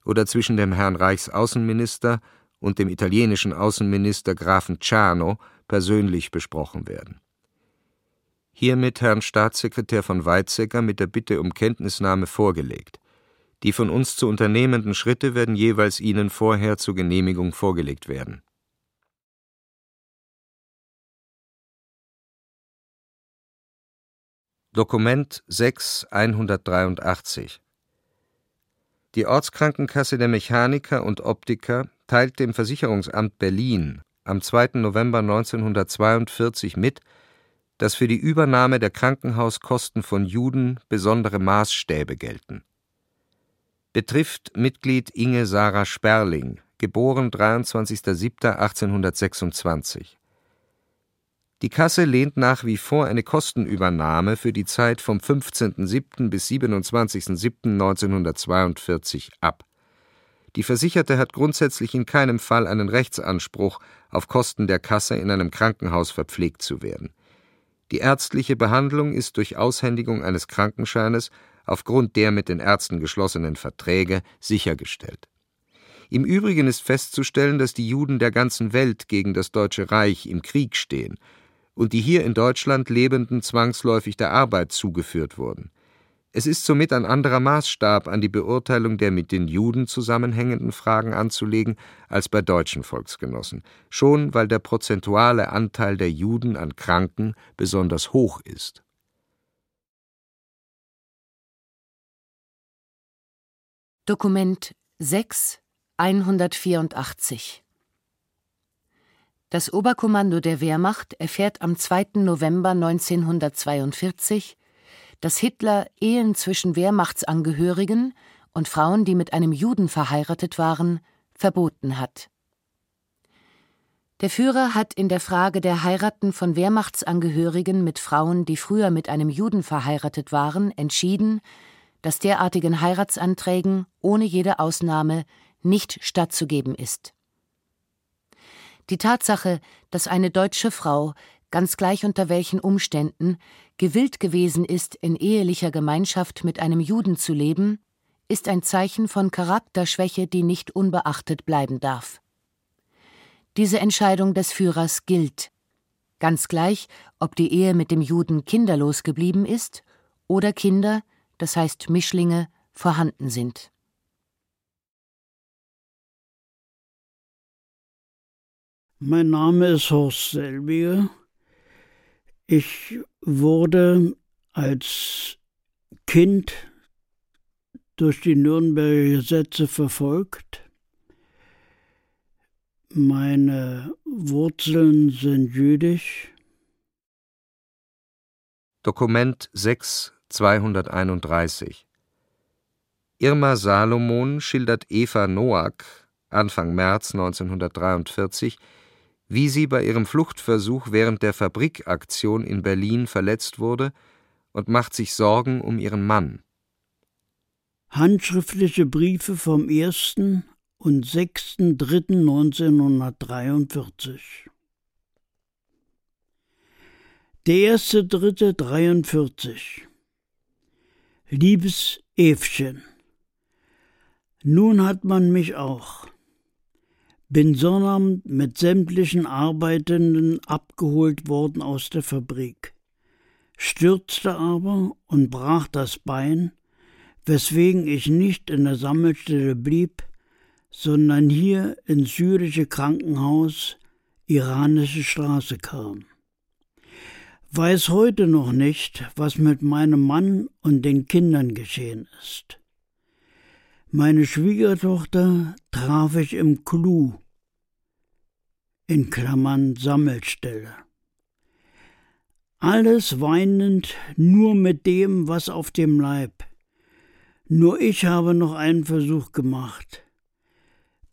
oder zwischen dem Herrn Reichsaußenminister und dem italienischen Außenminister Grafen Ciano persönlich besprochen werden hiermit Herrn Staatssekretär von Weizsäcker mit der Bitte um Kenntnisnahme vorgelegt. Die von uns zu unternehmenden Schritte werden jeweils Ihnen vorher zur Genehmigung vorgelegt werden. Dokument 6 183 Die Ortskrankenkasse der Mechaniker und Optiker teilt dem Versicherungsamt Berlin am 2. November 1942 mit, dass für die Übernahme der Krankenhauskosten von Juden besondere Maßstäbe gelten. Betrifft Mitglied Inge Sarah Sperling, geboren 23.07.1826. Die Kasse lehnt nach wie vor eine Kostenübernahme für die Zeit vom 15.07. bis 27.07.1942 ab. Die Versicherte hat grundsätzlich in keinem Fall einen Rechtsanspruch, auf Kosten der Kasse in einem Krankenhaus verpflegt zu werden. Die ärztliche Behandlung ist durch Aushändigung eines Krankenscheines aufgrund der mit den Ärzten geschlossenen Verträge sichergestellt. Im Übrigen ist festzustellen, dass die Juden der ganzen Welt gegen das Deutsche Reich im Krieg stehen und die hier in Deutschland Lebenden zwangsläufig der Arbeit zugeführt wurden. Es ist somit ein anderer Maßstab an die Beurteilung der mit den Juden zusammenhängenden Fragen anzulegen als bei deutschen Volksgenossen, schon weil der prozentuale Anteil der Juden an Kranken besonders hoch ist. Dokument 6 184 das Oberkommando der Wehrmacht erfährt am 2. November 1942, dass Hitler Ehen zwischen Wehrmachtsangehörigen und Frauen, die mit einem Juden verheiratet waren, verboten hat. Der Führer hat in der Frage der Heiraten von Wehrmachtsangehörigen mit Frauen, die früher mit einem Juden verheiratet waren, entschieden, dass derartigen Heiratsanträgen ohne jede Ausnahme nicht stattzugeben ist. Die Tatsache, dass eine deutsche Frau, ganz gleich unter welchen Umständen, gewillt gewesen ist, in ehelicher Gemeinschaft mit einem Juden zu leben, ist ein Zeichen von Charakterschwäche, die nicht unbeachtet bleiben darf. Diese Entscheidung des Führers gilt, ganz gleich, ob die Ehe mit dem Juden kinderlos geblieben ist oder Kinder, das heißt Mischlinge, vorhanden sind. Mein Name ist Horst Selbiger. Ich wurde als Kind durch die Nürnberger Gesetze verfolgt. Meine Wurzeln sind jüdisch. Dokument 6 231 Irma Salomon schildert Eva Noack Anfang März 1943 wie sie bei ihrem Fluchtversuch während der Fabrikaktion in Berlin verletzt wurde und macht sich Sorgen um ihren Mann. Handschriftliche Briefe vom 1. und 6.3.1943 Der 1.3.43 Liebes Evchen, nun hat man mich auch bin Sonnabend mit sämtlichen Arbeitenden abgeholt worden aus der Fabrik, stürzte aber und brach das Bein, weswegen ich nicht in der Sammelstelle blieb, sondern hier ins syrische Krankenhaus Iranische Straße kam. Weiß heute noch nicht, was mit meinem Mann und den Kindern geschehen ist. Meine Schwiegertochter traf ich im Clou, in Klammern Sammelstelle. Alles weinend, nur mit dem, was auf dem Leib. Nur ich habe noch einen Versuch gemacht.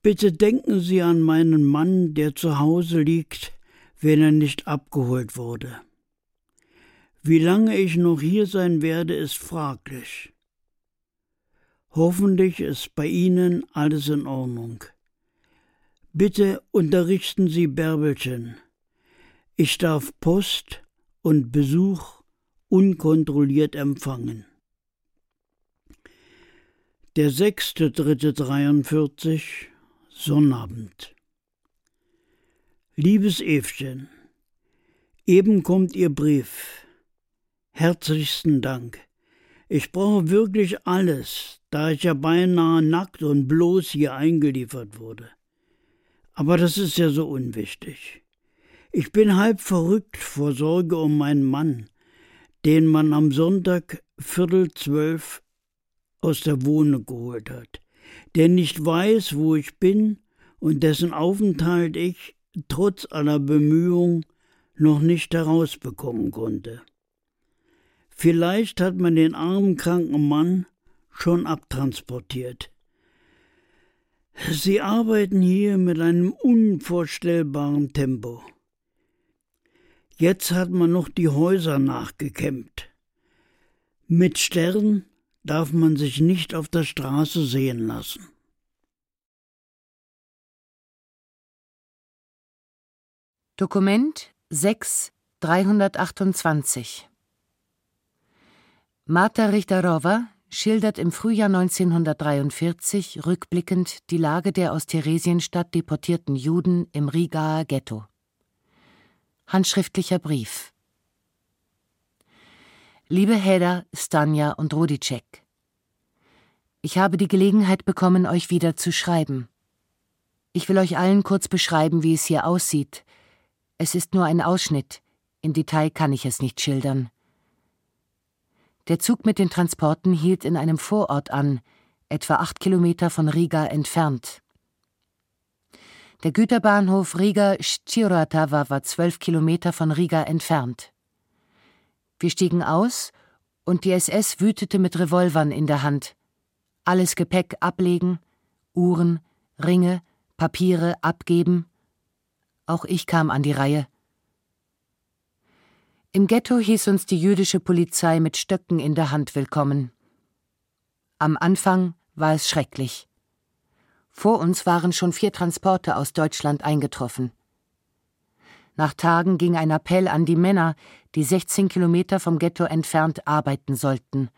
Bitte denken Sie an meinen Mann, der zu Hause liegt, wenn er nicht abgeholt wurde. Wie lange ich noch hier sein werde, ist fraglich. Hoffentlich ist bei Ihnen alles in Ordnung. Bitte unterrichten Sie Bärbelchen. Ich darf Post und Besuch unkontrolliert empfangen. Der sechste dritte 43 Sonnabend. Liebes Evchen, eben kommt Ihr Brief. Herzlichsten Dank. Ich brauche wirklich alles, da ich ja beinahe nackt und bloß hier eingeliefert wurde. Aber das ist ja so unwichtig. Ich bin halb verrückt vor Sorge um meinen Mann, den man am Sonntag Viertel zwölf aus der Wohnung geholt hat, der nicht weiß, wo ich bin und dessen Aufenthalt ich, trotz aller Bemühungen, noch nicht herausbekommen konnte. Vielleicht hat man den armen kranken Mann schon abtransportiert. Sie arbeiten hier mit einem unvorstellbaren Tempo. Jetzt hat man noch die Häuser nachgekämmt. Mit Stern darf man sich nicht auf der Straße sehen lassen. Dokument 6 328 Marta Richterowa schildert im Frühjahr 1943 rückblickend die Lage der aus Theresienstadt deportierten Juden im Rigaer Ghetto. Handschriftlicher Brief Liebe Heda, Stanja und Rodicek, ich habe die Gelegenheit bekommen, euch wieder zu schreiben. Ich will euch allen kurz beschreiben, wie es hier aussieht. Es ist nur ein Ausschnitt, im Detail kann ich es nicht schildern. Der Zug mit den Transporten hielt in einem Vorort an, etwa acht Kilometer von Riga entfernt. Der Güterbahnhof Riga Szczyratava war zwölf Kilometer von Riga entfernt. Wir stiegen aus und die SS wütete mit Revolvern in der Hand. Alles Gepäck ablegen, Uhren, Ringe, Papiere abgeben. Auch ich kam an die Reihe. Im Ghetto hieß uns die jüdische Polizei mit Stöcken in der Hand willkommen. Am Anfang war es schrecklich. Vor uns waren schon vier Transporte aus Deutschland eingetroffen. Nach Tagen ging ein Appell an die Männer, die 16 Kilometer vom Ghetto entfernt arbeiten sollten.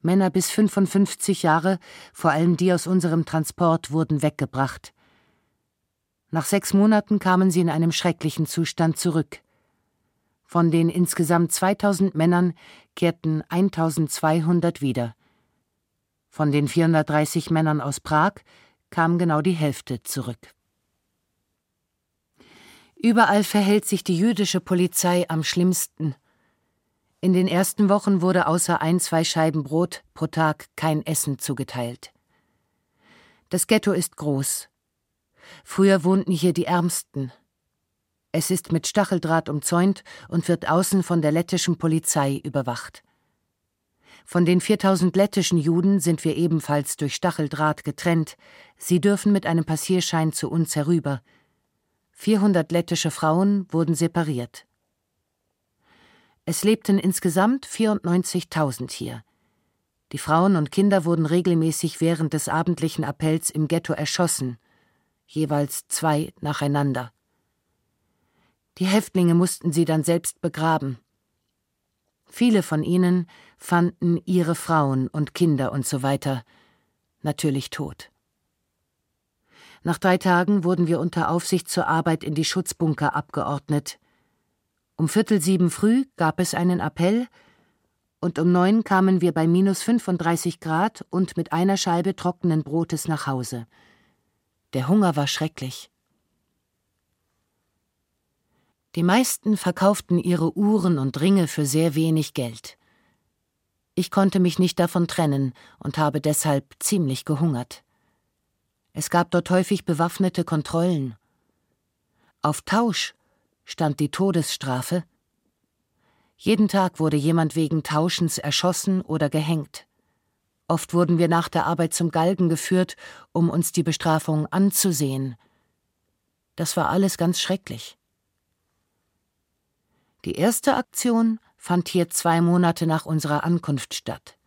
Männer bis 55 Jahre, vor allem die aus unserem Transport, wurden weggebracht. Nach sechs Monaten kamen sie in einem schrecklichen Zustand zurück. Von den insgesamt 2000 Männern kehrten 1200 wieder. Von den 430 Männern aus Prag kam genau die Hälfte zurück. Überall verhält sich die jüdische Polizei am schlimmsten. In den ersten Wochen wurde außer ein, zwei Scheiben Brot pro Tag kein Essen zugeteilt. Das Ghetto ist groß. Früher wohnten hier die Ärmsten, es ist mit Stacheldraht umzäunt und wird außen von der lettischen Polizei überwacht. Von den 4000 lettischen Juden sind wir ebenfalls durch Stacheldraht getrennt. Sie dürfen mit einem Passierschein zu uns herüber. 400 lettische Frauen wurden separiert. Es lebten insgesamt 94.000 hier. Die Frauen und Kinder wurden regelmäßig während des abendlichen Appells im Ghetto erschossen, jeweils zwei nacheinander. Die Häftlinge mussten sie dann selbst begraben. Viele von ihnen fanden ihre Frauen und Kinder und so weiter natürlich tot. Nach drei Tagen wurden wir unter Aufsicht zur Arbeit in die Schutzbunker abgeordnet. Um Viertel sieben früh gab es einen Appell, und um neun kamen wir bei minus 35 Grad und mit einer Scheibe trockenen Brotes nach Hause. Der Hunger war schrecklich. Die meisten verkauften ihre Uhren und Ringe für sehr wenig Geld. Ich konnte mich nicht davon trennen und habe deshalb ziemlich gehungert. Es gab dort häufig bewaffnete Kontrollen. Auf Tausch stand die Todesstrafe. Jeden Tag wurde jemand wegen Tauschens erschossen oder gehängt. Oft wurden wir nach der Arbeit zum Galgen geführt, um uns die Bestrafung anzusehen. Das war alles ganz schrecklich. Die erste Aktion fand hier zwei Monate nach unserer Ankunft statt.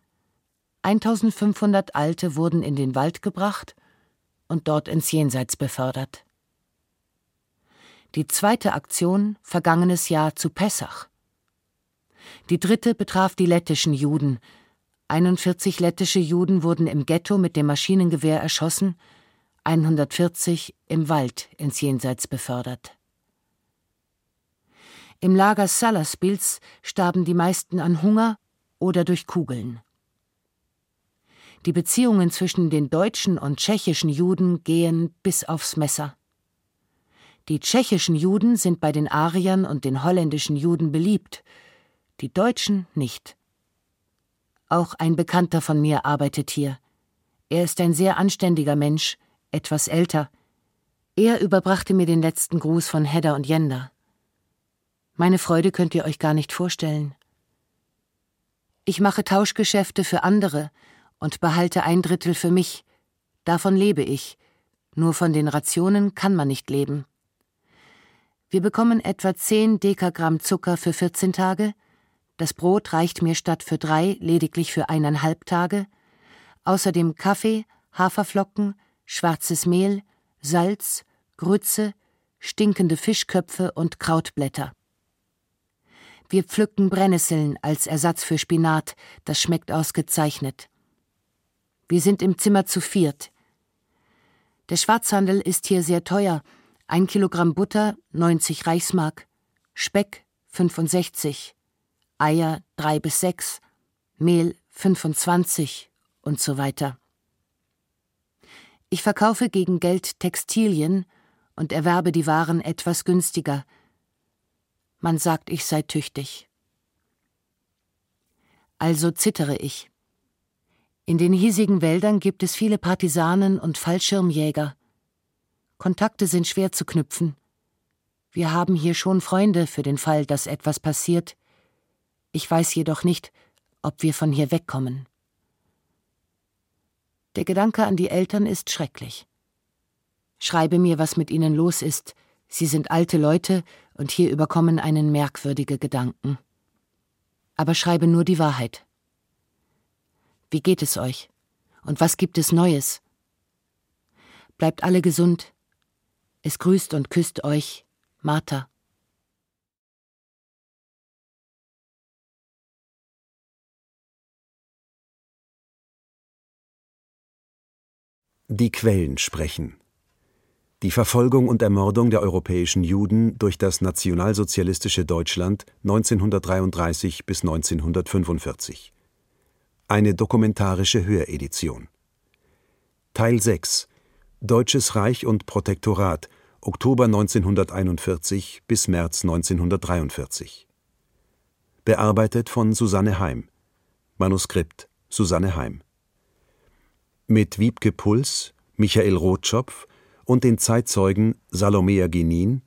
1500 Alte wurden in den Wald gebracht und dort ins Jenseits befördert. Die zweite Aktion vergangenes Jahr zu Pessach. Die dritte betraf die lettischen Juden. 41 lettische Juden wurden im Ghetto mit dem Maschinengewehr erschossen, 140 im Wald ins Jenseits befördert. Im Lager Salaspils starben die meisten an Hunger oder durch Kugeln. Die Beziehungen zwischen den deutschen und tschechischen Juden gehen bis aufs Messer. Die tschechischen Juden sind bei den Ariern und den holländischen Juden beliebt, die Deutschen nicht. Auch ein Bekannter von mir arbeitet hier. Er ist ein sehr anständiger Mensch, etwas älter. Er überbrachte mir den letzten Gruß von Hedda und Jenda. Meine Freude könnt ihr euch gar nicht vorstellen. Ich mache Tauschgeschäfte für andere und behalte ein Drittel für mich. Davon lebe ich. Nur von den Rationen kann man nicht leben. Wir bekommen etwa 10 Dekagramm Zucker für 14 Tage. Das Brot reicht mir statt für drei lediglich für eineinhalb Tage. Außerdem Kaffee, Haferflocken, schwarzes Mehl, Salz, Grütze, stinkende Fischköpfe und Krautblätter. Wir pflücken Brennnesseln als Ersatz für Spinat, das schmeckt ausgezeichnet. Wir sind im Zimmer zu viert. Der Schwarzhandel ist hier sehr teuer. Ein Kilogramm Butter 90 Reichsmark, Speck 65, Eier drei bis sechs, Mehl 25 und so weiter. Ich verkaufe gegen Geld Textilien und erwerbe die Waren etwas günstiger. Man sagt, ich sei tüchtig. Also zittere ich. In den hiesigen Wäldern gibt es viele Partisanen und Fallschirmjäger. Kontakte sind schwer zu knüpfen. Wir haben hier schon Freunde für den Fall, dass etwas passiert. Ich weiß jedoch nicht, ob wir von hier wegkommen. Der Gedanke an die Eltern ist schrecklich. Schreibe mir, was mit ihnen los ist. Sie sind alte Leute und hier überkommen einen merkwürdige Gedanken. Aber schreibe nur die Wahrheit. Wie geht es euch? Und was gibt es Neues? Bleibt alle gesund. Es grüßt und küsst euch Martha. Die Quellen sprechen. Die Verfolgung und Ermordung der europäischen Juden durch das nationalsozialistische Deutschland 1933 bis 1945. Eine dokumentarische Höredition. Teil 6 Deutsches Reich und Protektorat Oktober 1941 bis März 1943. Bearbeitet von Susanne Heim. Manuskript Susanne Heim mit Wiebke Puls, Michael Rotschopf und den Zeitzeugen Salomea Genin,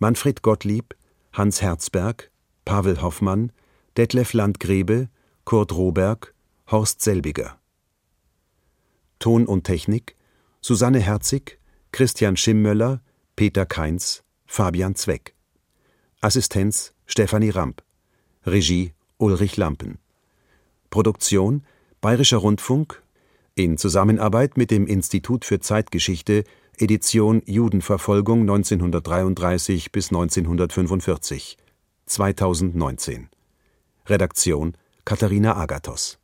Manfred Gottlieb, Hans Herzberg, Pavel Hoffmann, Detlef Landgrebe, Kurt Roberg, Horst Selbiger. Ton und Technik Susanne Herzig, Christian Schimmöller, Peter Kainz, Fabian Zweck. Assistenz Stefanie Ramp. Regie Ulrich Lampen. Produktion Bayerischer Rundfunk in Zusammenarbeit mit dem Institut für Zeitgeschichte Edition Judenverfolgung 1933 bis 1945 2019 Redaktion Katharina Agathos